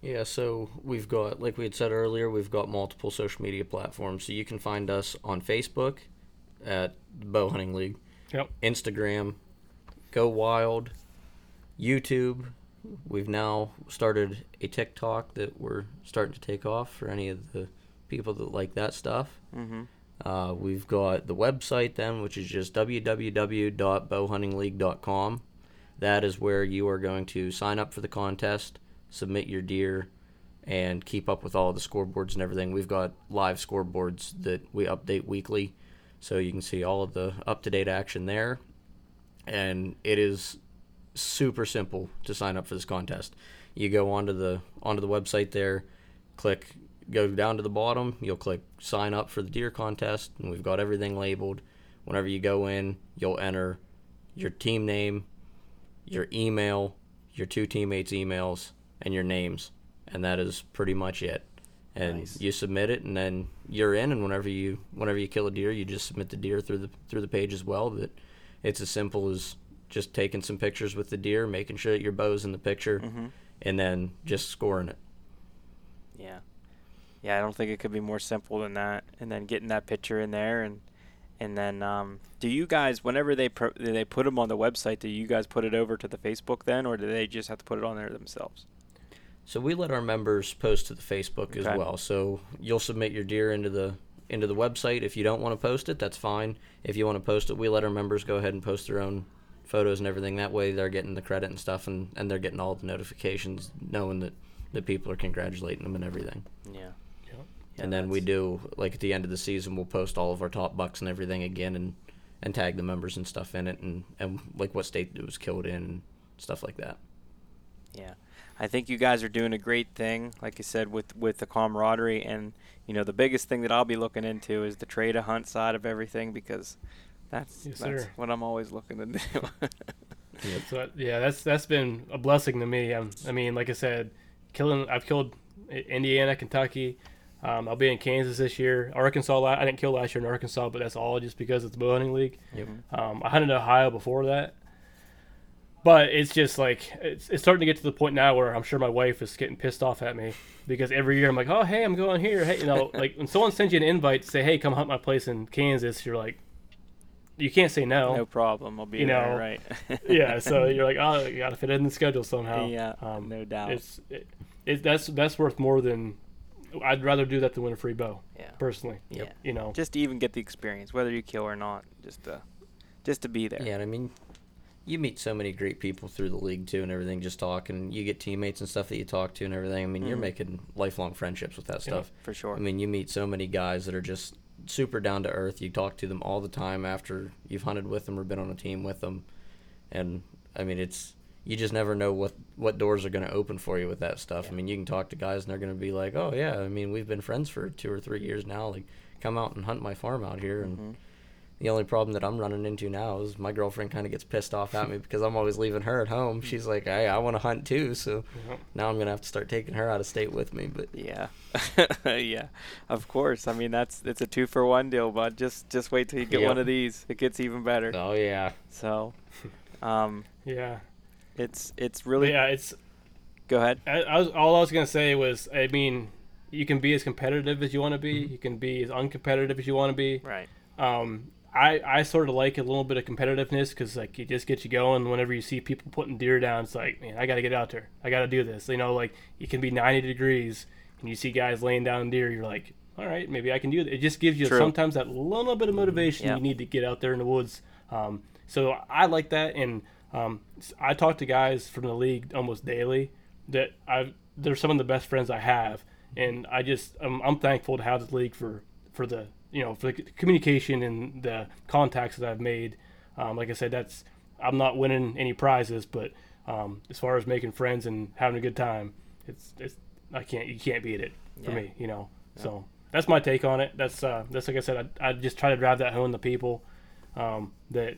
Yeah, so we've got, like we had said earlier, we've got multiple social media platforms. So you can find us on Facebook at Bow Hunting League, Yep. Instagram, Go Wild, YouTube. We've now started a TikTok that we're starting to take off for any of the people that like that stuff. Mm-hmm. Uh, we've got the website then, which is just www.bowhuntingleague.com. That is where you are going to sign up for the contest, submit your deer, and keep up with all the scoreboards and everything. We've got live scoreboards that we update weekly, so you can see all of the up to date action there. And it is super simple to sign up for this contest. You go onto the onto the website there, click go down to the bottom, you'll click sign up for the deer contest and we've got everything labeled. Whenever you go in, you'll enter your team name, your email, your two teammates' emails, and your names. And that is pretty much it. And Nice. you submit it and then you're in and whenever you whenever you kill a deer, you just submit the deer through the through the page as well. But it's as simple as just taking some pictures with the deer, making sure that your bow's in the picture, Mm-hmm. and then just scoring it. Yeah. Yeah, I don't think it could be more simple than that. And then getting that picture in there and And then, um, do you guys, whenever they pro- they put them on the website, do you guys put it over to the Facebook then, or do they just have to put it on there themselves? So we let our members post to the Facebook Okay. as well. So you'll submit your deer into the into the website. If you don't want to post it, that's fine. If you want to post it, we let our members go ahead and post their own photos and everything. That way, they're getting the credit and stuff, and, and they're getting all the notifications, knowing that that people are congratulating them and everything. Yeah. and then we do like at the end of the season, we'll post all of our top bucks and everything again, and and tag the members and stuff in it, and and like what state it was killed in, and stuff like that. Yeah, I think you guys are doing a great thing, like you said, with with the camaraderie, and you know the biggest thing that I'll be looking into is the trade a hunt side of everything because that's Yes, that's sir. what I'm always looking to do. So yeah, that's that's been a blessing to me. Um, I mean, like I said, killing I've killed I- Indiana, Kentucky. Um, I'll be in Kansas this year. Arkansas, I didn't kill last year in Arkansas, but that's all just because it's the bow hunting league. Yep. Um, I hunted Ohio before that, but it's just like it's, it's starting to get to the point now where I'm sure my wife is getting pissed off at me because every year I'm like, oh hey, I'm going here. Hey, you know, like when someone sends you an invite to say, hey, come hunt my place in Kansas, you're like, you can't say no. no problem, I'll be You there, know, right? yeah, so you're like, oh, you got to fit in the schedule somehow. Yeah, um, no doubt. It's it, it, that's that's worth more than I'd rather do that than win a free bow yeah, personally. yeah. You know, Just to even get the experience, whether you kill or not, just to just to be there. Yeah, I mean, you meet so many great people through the league too, and everything. Just talking, you get teammates and stuff that you talk to, and everything. I mean, you're Mhm. making lifelong friendships with that Yeah. stuff. for sure. I mean, you meet so many guys that are just super down to earth. You talk to them all the time after you've hunted with them or been on a team with them, and I mean, it's you just never know what what doors are going to open for you with that stuff. I mean, you can talk to guys and they're going to be like, "Oh yeah, I mean, we've been friends for two or three years now. Like, come out and hunt my farm out here." And Mhm. The only problem that I'm running into now is my girlfriend kind of gets pissed off at me because I'm always leaving her at home. She's like, "Hey, I want to hunt too," so Yeah. now I'm gonna have to start taking her out of state with me. But Yeah, yeah, of course. I mean, that's it's a two for one deal, bud. Just just wait till you get Yep. one of these. It gets even better. oh yeah, So, um, yeah, it's it's But really. yeah. It's Go ahead. I, I was all I was gonna say was, I mean, you can be as competitive as you want to be. Mm-hmm. You can be as uncompetitive as you want to be. Right. Um, I, I sort of like a little bit of competitiveness because like it just gets you going. Whenever you see people putting deer down, it's like, man, I got to get out there. I got to do this. You know, like it can be 90 degrees and you see guys laying down deer. You're like, all right, maybe I can do it. It just gives you True. sometimes that little bit of motivation Yeah. you need to get out there in the woods. Um, so I like that, and um, s- I talk to guys from the league almost daily that I they're some of the best friends I have, and I just I'm, I'm thankful to have the league for for the you know for the communication and the contacts that I've made. Um, like I said, that's I'm not winning any prizes, but um, as far as making friends and having a good time, it's it's I can't you can't beat it for Yeah. me, you know. So that's my take on it. That's uh that's like I said, I, I just try to drive that home to people um, that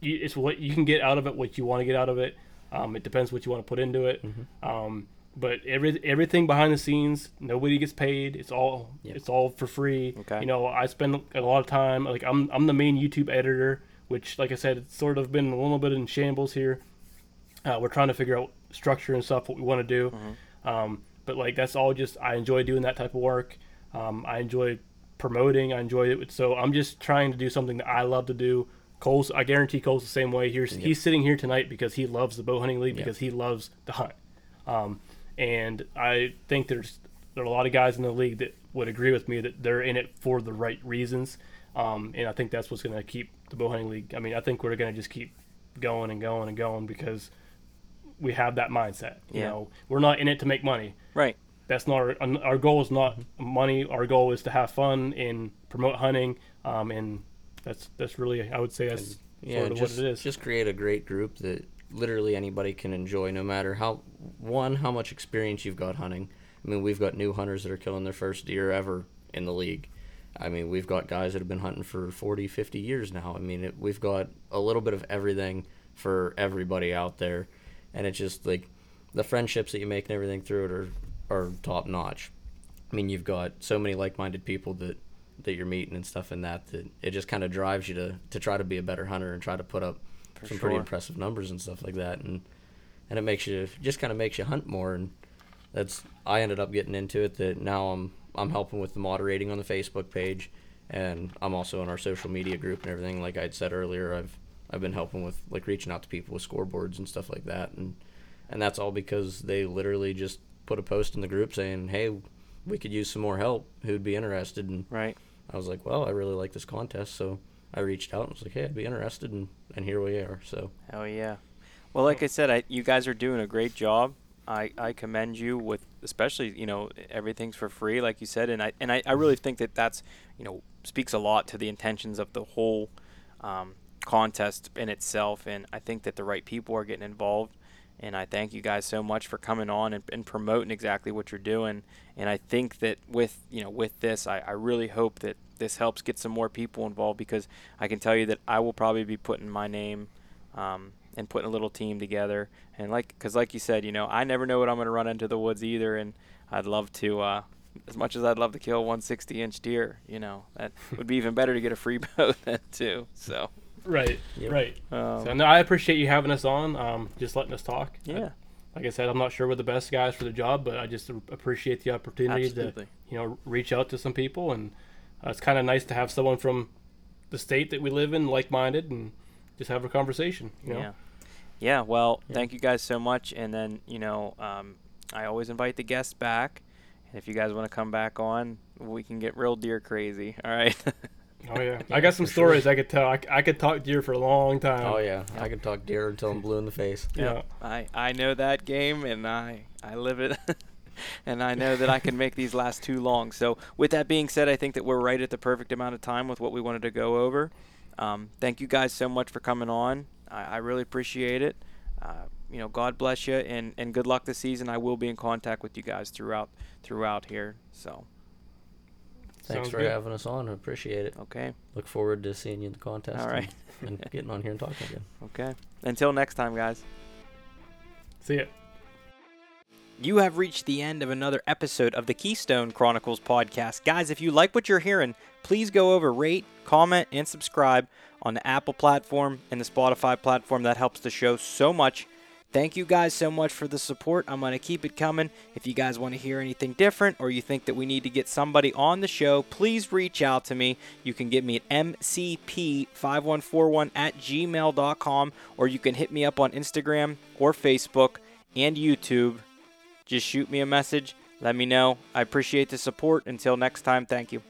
you, it's what you can get out of it, what you want to get out of it. Um, it depends what you want to put into it. Um, but every everything behind the scenes, nobody gets paid. It's all Yeah. it's all for free. Okay. You know, I spend a lot of time. Like I'm I'm the main YouTube editor, which, like I said, it's sort of been a little bit in shambles here. Uh, we're trying to figure out structure and stuff, what we want to do. Um, but like that's all just I enjoy doing that type of work. Um, I enjoy promoting. I enjoy it. So I'm just trying to do something that I love to do. Cole's, I guarantee Cole's the same way. He's, he's sitting here tonight because he loves the bow hunting league Yep. because he loves the hunt. Um, and I think there's there are a lot of guys in the league that would agree with me that they're in it for the right reasons. Um, and I think that's what's going to keep the bow hunting league. I mean, I think we're going to just keep going and going and going because we have that mindset. You Yeah. know, we're not in it to make money. Right. That's not our, our goal. Is not money. Our goal is to have fun and promote hunting. Um, and that's that's really I would say that's yeah, sort of just what it is. just create a great group that literally anybody can enjoy, no matter how one how much experience you've got hunting. I mean, we've got new hunters that are killing their first deer ever in the league. I mean, we've got guys that have been hunting for 40, 50 years now. I mean, it, we've got a little bit of everything for everybody out there, and it's just like the friendships that you make and everything through it are are top notch. I mean, you've got so many like-minded people that that you're meeting and stuff in that that it just kind of drives you to to try to be a better hunter and try to put up For some pretty impressive numbers and stuff like that and and it makes you just kind of makes you hunt more and that's I ended up getting into it that now I'm I'm helping with the moderating on the Facebook page and I'm also in our social media group and everything. Like I'd said earlier, I've I've been helping with like reaching out to people with scoreboards and stuff like that, and and that's all because they literally just put a post in the group saying, "Hey, we could use some more help. Who'd be interested?" And Right. I was like, "Well, I really like this contest," so I reached out and was like, "Hey, I'd be interested," and and here we are. So Hell yeah. Well, like I said, I, you guys are doing a great job. I, I commend you with especially you know everything's for free like you said and I and I, I really think that that's you know speaks a lot to the intentions of the whole um, contest in itself and I think that the right people are getting involved and I thank you guys so much for coming on and, and promoting exactly what you're doing and I think that with you know with this I, I really hope that this helps get some more people involved because I can tell you that I will probably be putting my name um, and putting a little team together. And like, because like you said, you know, I never know what I'm going to run into the woods either, and I'd love to. Uh, as much as I'd love to kill a 160 inch deer, you know, that would be even better to get a free bow than too. So, Right. Yep. Right. um, So no, I appreciate you having us on. Um, just letting us talk. I- yeah, like I said, I'm not sure we're the best guys for the job, but I just appreciate the opportunity absolutely. to you know reach out to some people, and uh, it's kind of nice to have someone from the state that we live in, like-minded, and just have a conversation. You know. Yeah. Yeah. Well, Yeah. thank you guys so much. And then, you know, um, I always invite the guests back. And if you guys want to come back on, we can get real deer crazy. All right. Oh yeah. I got some for sure. stories I could tell. I, I could talk deer for a long time. oh yeah, I could talk deer until I'm blue in the face. Yeah. I, I know that game and I, I live it. and I know that I can make these last too long. So, with that being said, I think that we're right at the perfect amount of time with what we wanted to go over. Um, thank you guys so much for coming on. I, I really appreciate it. Uh, you know, God bless you and, and good luck this season. I will be in contact with you guys throughout throughout here. So, Thanks Sounds for good. having us on. I appreciate it. okay, Look forward to seeing you in the contest. All right. And, and getting on here and talking again. okay. Until next time, guys. See ya. You have reached the end of another episode of the Keystone Chronicles podcast. Guys, if you like what you're hearing, please go over, rate, comment, and subscribe on the Apple platform and the Spotify platform. That helps the show so much. Thank you guys so much for the support. I'm going to keep it coming. If you guys want to hear anything different or you think that we need to get somebody on the show, please reach out to me. You can get me at mcp5141 at gmail.com or you can hit me up on Instagram or Facebook and YouTube just shoot me a message. Let me know. I appreciate the support. Until next time, thank you.